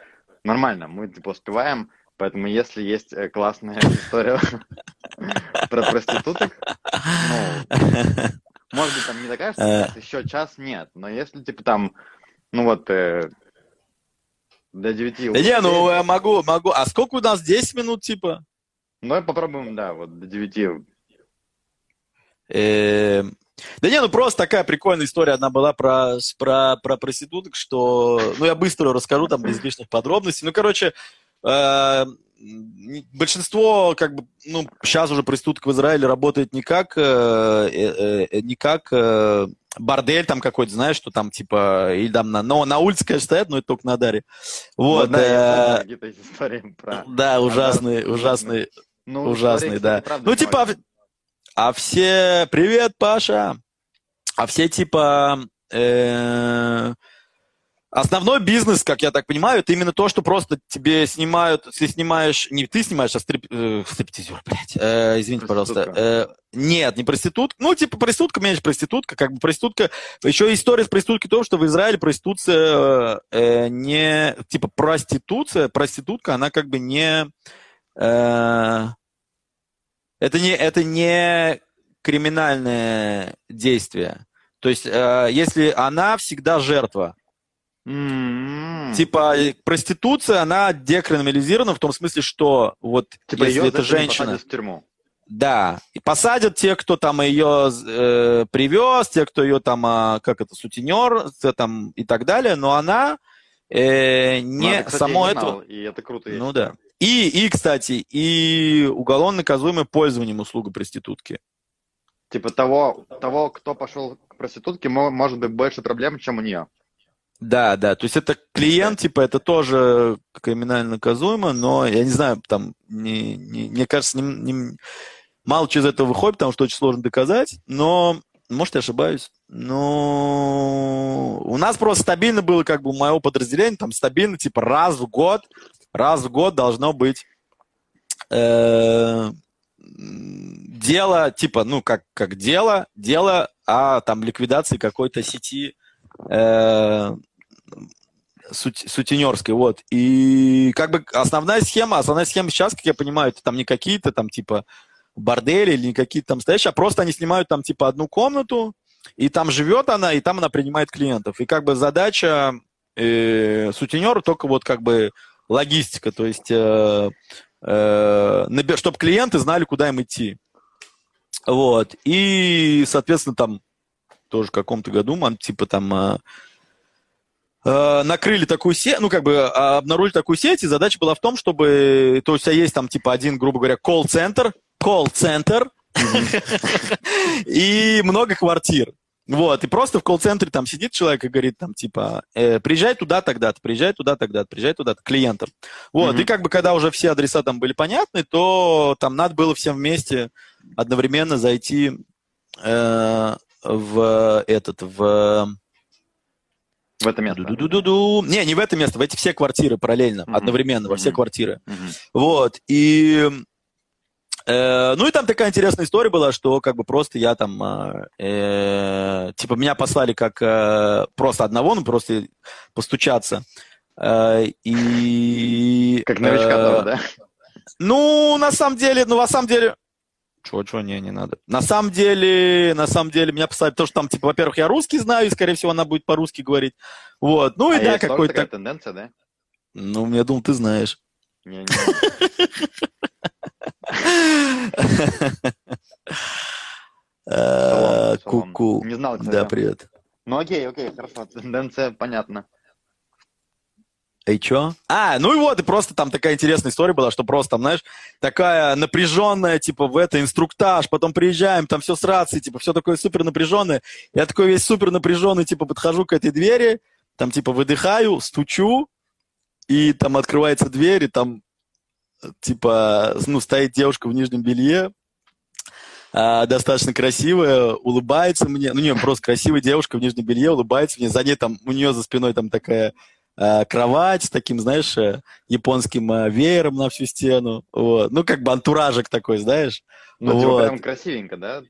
нормально, мы, типа, успеваем, поэтому если есть э, классная история про проституток, ну, может быть, там не такая, что Э. еще час нет, но если, типа, там, ну, вот, э, до 9 Да не, ну я могу, могу. А сколько у нас? 10 минут, типа? Ну, попробуем, да, вот до 9. Да не, ну просто такая прикольная история одна была про, про, про проституток, что... Ну, я быстро расскажу, там, без лишних подробностей. Ну, короче, э, м, большинство, как бы, ну, сейчас уже проституток в Израиле работает не как, э, э, э, не как э, бордель там какой-то, знаешь, что там, типа, или там на, но на улице, конечно, стоят, но это только на Даре. Вот, да, э, про... ужасные, ужасные, Ну, ужасные, истории, да. Ну, типа. А все... Привет, Паша! А все, типа... э, Основной бизнес, как я так понимаю, это именно то, что просто тебе снимают, ты снимаешь, не ты снимаешь, а стрип, э, стриптизер, блядь, э, извините, пожалуйста. Э, нет, не проститутка, ну, типа проститутка, меньше проститутка, как бы проститутка. Еще история с проституткой в том, что в Израиле проституция э, не, типа проституция, проститутка, она как бы не, э, это не, это не криминальное действие. То есть, э, если она всегда жертва, М-м. Типа э, проституция, она декриминализирована в том смысле, что вот Типа если это это женщина, в тюрьму. да, и посадят те, кто там ее э, привез, те, кто ее там, а, как это, сутенер, те там и так далее, но она э, Ну, не это, кстати, само не знал, И это круто. Ну да. И, и, кстати, и уголовно наказуемое пользованием услугой проститутки. Типа того, того, кто пошел к проститутке, мо- может быть больше проблем, чем у нее. Да, да, то есть это клиент, типа, это тоже криминально наказуемо, но я не знаю, там, не, не- мне кажется, не- не- мало чего из этого выходит, потому что очень сложно доказать, но, может, я ошибаюсь, но у нас просто стабильно было, как бы, у моего подразделения, там, стабильно, типа, раз в год, раз в год должно быть э, дело, типа, ну, как, как дело, дело о, там, ликвидации какой-то сети э, сутенерской, вот. И как бы основная схема, основная схема сейчас, как я понимаю, это там не какие-то там типа бордели или не какие-то там стоящие, а просто они снимают там типа одну комнату, и там живет она, и там она принимает клиентов. И как бы задача э, сутенера только вот как бы логистика, то есть э, э, чтобы клиенты знали, куда им идти. Вот. И, соответственно, там тоже в каком-то году, типа там э, э, накрыли такую сеть, ну, как бы э, обнаружили такую сеть, и задача была в том, чтобы, то есть у тебя есть там, типа, один, грубо говоря, колл-центр, колл-центр, и много квартир. Вот, и просто в колл-центре там сидит человек и говорит там, типа, э, приезжай туда тогда-то, приезжай туда тогда-то, приезжай туда-то, клиентам. Вот, Мгм. и как бы, когда уже все адреса там были понятны, то там надо было всем вместе одновременно зайти э, в этот, в... В это место. Ду-ду-ду-ду. Не, не в это место, в эти все квартиры параллельно, Мгм. одновременно, во все Мгм. квартиры. Мгм. Вот, и ну и там такая интересная история была, что как бы просто я там, э, э, типа меня послали как э, просто одного, ну просто постучаться. Э, и... Как новичка э, да? Ну, на самом деле, ну, на самом деле... Чего, чего, не, не надо. На самом деле, на самом деле, меня послали, потому что там, типа, во-первых, я русский знаю, и, скорее всего, она будет по-русски говорить. Вот, ну и А да, какой-то... такая тенденция, да? Ну, я думал, ты знаешь. Не, не. Шалом. Не знал, кстати. Да, привет. Ну окей, окей, хорошо, тенденция понятна. И чё? А, ну и вот, и просто там такая интересная история была, что просто там, знаешь, такая напряженная, типа, в это инструктаж, потом приезжаем, там все с рацией, типа, все такое супер напряженное. Я такой весь супер напряженный, типа, подхожу к этой двери, там, типа, выдыхаю, стучу, и там открывается дверь, и там, типа, ну, стоит девушка в нижнем белье, а, достаточно красивая, улыбается мне, ну, не, просто красивая девушка в нижнем белье, улыбается мне, за ней там, у нее за спиной там такая а, кровать с таким, знаешь, э, японским а, веером на всю стену, вот, ну, как бы антуражик такой, знаешь, Ну, типа, Вот. прям красивенько, да?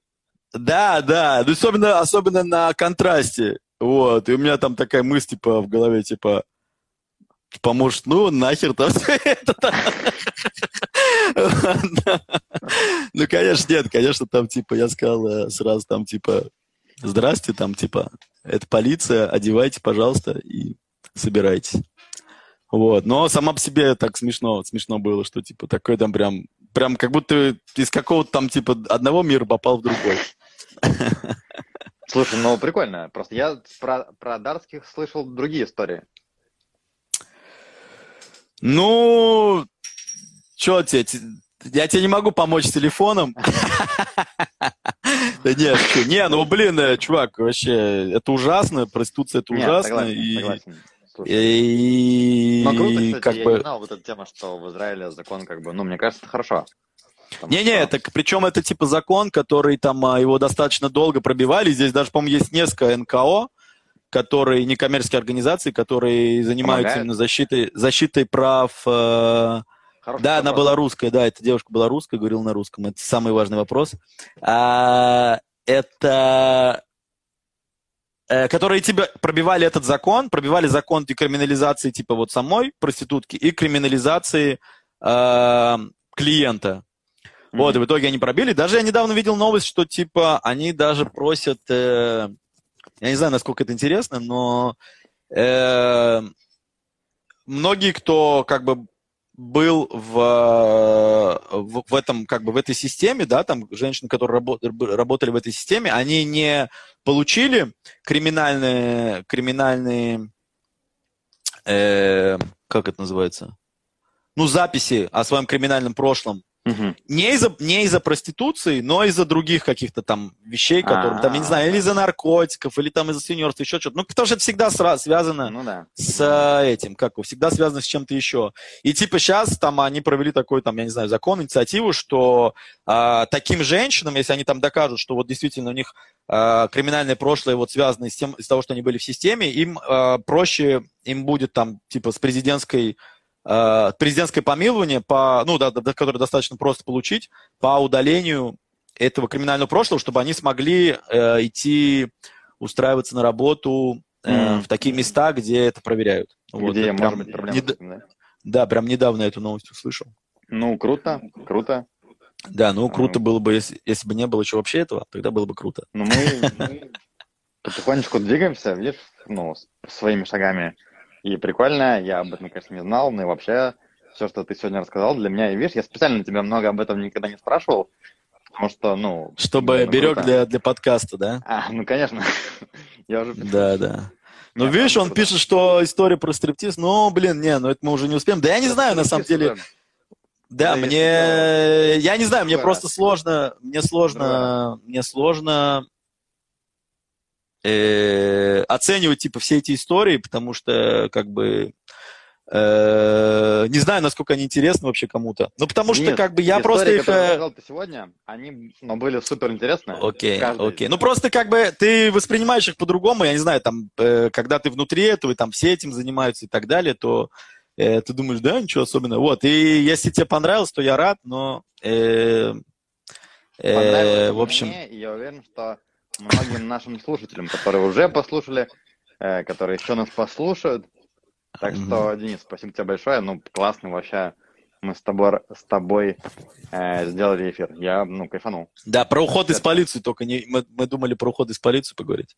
да, да, ну, особенно, особенно на контрасте, вот, и у меня там такая мысль, типа, в голове, типа, типа, может, ну, нахер там все это. Ну, конечно, нет, конечно, там, типа, я сказал э, сразу там, типа, здрасте, там, типа, это полиция, одевайте, пожалуйста, и собирайтесь. Вот, но сама по себе так смешно, смешно было, что, типа, такой там прям, прям как будто из какого-то там, типа, одного мира попал в другой. Слушай, ну прикольно. Просто я про, про датских слышал другие истории. Ну, что тебе? Те- Я тебе не могу помочь телефоном. Да нет, не, ну блин, э, чувак, вообще, это ужасно, проституция это ужасно. и- Но круто, кстати, как я бы... не знал вот эта тема, что в Израиле закон как бы, ну, мне кажется, это хорошо. Не-не, что- так причем это типа закон, который там а, его достаточно долго пробивали. Здесь даже, по-моему, есть несколько НКО, которые некоммерческие организации, которые занимаются Помогают? именно защитой, защитой прав. э, Хороший Да, она вопрос. была русская, да, эта девушка была русская, говорила на русском. Это самый важный вопрос. А, это э, которые тебе пробивали этот закон, пробивали закон декриминализации типа вот самой проститутки и криминализации э, клиента. Вот, и в итоге они пробили. Даже я недавно видел новость, что типа они даже просят, э, я не знаю, насколько это интересно, но э, многие, кто как бы был в, в, в этом, как бы в этой системе, да, там женщины, которые работали, работали в этой системе, они не получили криминальные, криминальные, э, как это называется, ну, записи о своем криминальном прошлом Мгм. не из-за не из-за проституции, но из-за других каких-то там вещей, которые там, я не знаю, или из-за наркотиков, или там из-за сеньорства, еще что-то. Ну, потому что это всегда сра- связано Ну да. с э, этим, как всегда связано с чем-то еще. И типа сейчас там они провели такой, там, я не знаю, закон, инициативу, что а, таким женщинам, если они там докажут, что вот действительно у них а, криминальное прошлое вот связано с тем, из того, что они были в системе, им а, проще, им будет там типа с президентской а, президентское помилование, по, ну, да, которое достаточно просто получить, по удалению этого криминального прошлого, чтобы они смогли э, идти устраиваться на работу э, Мгм. в такие места, где это проверяют. Вот, Где это может прям быть проблема. нед- да? Да, прям недавно эту новость услышал. Ну, круто, круто. Да, ну круто Ага. было бы, если, если бы не было еще вообще этого, тогда было бы круто. Ну, мы потихонечку двигаемся, видишь, ну, своими шагами. И прикольно, я об этом, конечно, не знал, но и вообще все, что ты сегодня рассказал, для меня, и видишь, я специально тебя много об этом никогда не спрашивал, потому что, ну... Чтобы ну, берег круто. для, для подкаста, да? А, ну, конечно. Я уже... Да, да. Ну, видишь, он пишет, что история про стриптиз, ну, блин, не, ну это мы уже не успеем. Да я не знаю, на самом деле, да, мне, я не знаю, мне просто сложно, мне сложно, мне сложно э, оценивать, типа, все эти истории, потому что, как бы, э, не знаю, насколько они интересны вообще кому-то. Ну, потому что, Нет, как бы, я истории, просто их... которые э, ты сегодня, они ну, были супер интересные. Окей, окей. Ну просто как бы ты воспринимаешь их по-другому, я не знаю, там, э, когда ты внутри этого, и там все этим занимаются и так далее, то Э, ты думаешь, да, ничего особенного. Вот, и если тебе понравилось, то я рад, но... Э, э, в общем, мне, и я уверен, что многим нашим слушателям, которые уже послушали, э, которые еще нас послушают. Так что, Денис, спасибо тебе большое. Ну, классно вообще. Мы с тобой, с тобой э, сделали эфир. Я, ну, кайфанул. да, про уход из полиции только не... Мы, мы думали про уход из полиции поговорить.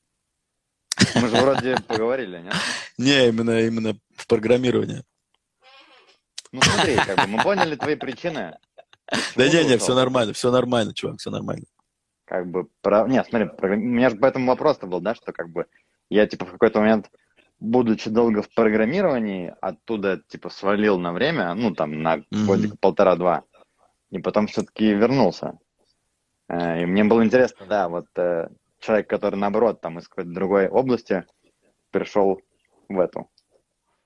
Мы же вроде поговорили, нет? Не, именно, именно в программировании. Ну, смотри, как бы мы поняли твои причины. Да не, не, все нормально, все нормально, чувак, все нормально. Как бы, про... Нет, смотри, про- у меня же поэтому вопрос-то был, да, что как бы я, типа, в какой-то момент, будучи долго в программировании, оттуда, типа, свалил на время, ну, там, на годик полтора-два, и потом все-таки вернулся. Э, И мне было интересно, да, вот э, человек, который, наоборот, там, из какой-то другой области, пришел в эту.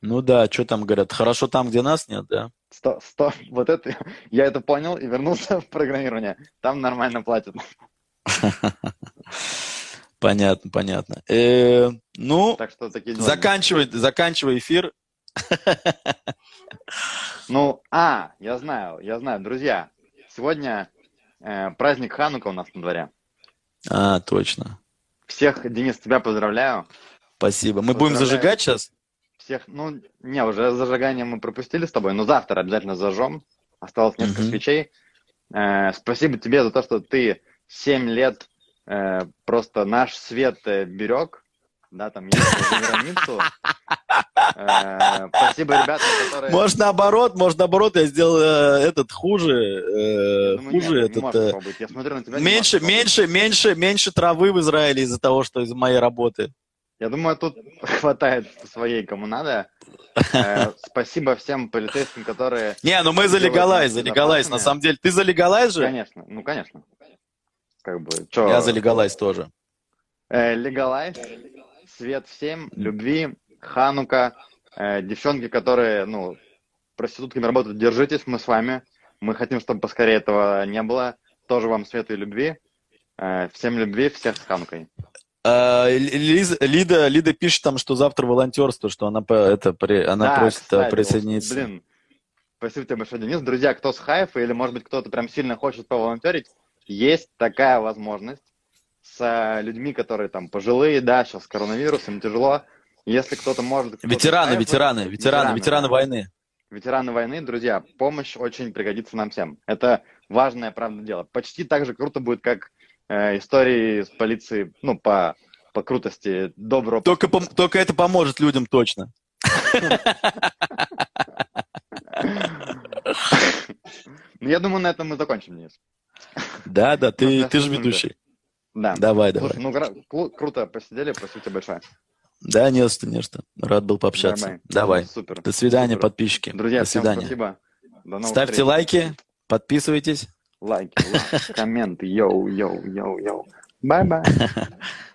Ну да, что там говорят, хорошо там, где нас нет, да? Сто, сто, вот это, я это понял и вернулся в программирование. Там нормально платят. Понятно, понятно. Э, ну, Так что такие дела. заканчивай, заканчивай эфир. Ну, а, я знаю, я знаю, друзья, сегодня э, праздник Ханука у нас на дворе. А, точно. Всех, Денис, тебя поздравляю. Спасибо. Мы будем зажигать сейчас? Всех, ну, не, уже зажигание мы пропустили с тобой, но завтра обязательно зажжем. Осталось несколько свечей. Э, спасибо тебе за то, что ты 7 лет э, просто наш свет э, берег. Да, там ездил за границу. Э, спасибо, ребята, которые... Может, наоборот, может, наоборот, я сделал э, этот хуже, э, Я думаю, нет, хуже не этот... э. Я смотрю на тебя. меньше, меньше, меньше, меньше травы в Израиле из-за того, что из-за моей работы. Я думаю, тут хватает своей, кому надо. Э, Спасибо всем полицейским, которые... Не, ну мы за легалайз, за легалайз. На самом деле, ты за легалайз же? Конечно, ну, конечно. Как бы, чё... Я за легалайз тоже. Э, Легалайз, свет всем, любви, Ханука, э, девчонки, которые, ну, проститутками работают, держитесь, мы с вами. Мы хотим, чтобы поскорее этого не было. Тоже вам света и любви. Э, всем любви, всех с Ханукой. А, Лиз- Лида, Лида пишет там, что завтра волонтерство, что она, по- это, при- она Да, просит э, кстати, присоединиться. блин, спасибо тебе большое, Денис. Друзья, кто с Хайфа или, может быть, кто-то прям сильно хочет поволонтерить, есть такая возможность с э, людьми, которые там пожилые, да, сейчас с коронавирусом тяжело. Если кто-то может... кто-то с Ветераны, Хайфа- ветераны, ветераны, ветераны да. войны. Ветераны войны, друзья, помощь очень пригодится нам всем. Это важное, правда, дело. Почти так же круто будет, как э, истории с полицией, ну, по, по крутости доброго... Только, пом- только это поможет людям точно. Ну, Я думаю, на этом мы закончим, Денис. Да, да, ты, ты же ведущий. Да. Давай, давай. Слушай, ну круто посидели, спасибо тебе большое. Да, не за что, не что. Рад был пообщаться. Нормально. Давай. Супер. До свидания, Супер. подписчики. Друзья, До свидания. спасибо. До новых Ставьте встреч. лайки, подписывайтесь. Лайки, лайки, комменты. Yo, yo, yo, yo. Bye-bye.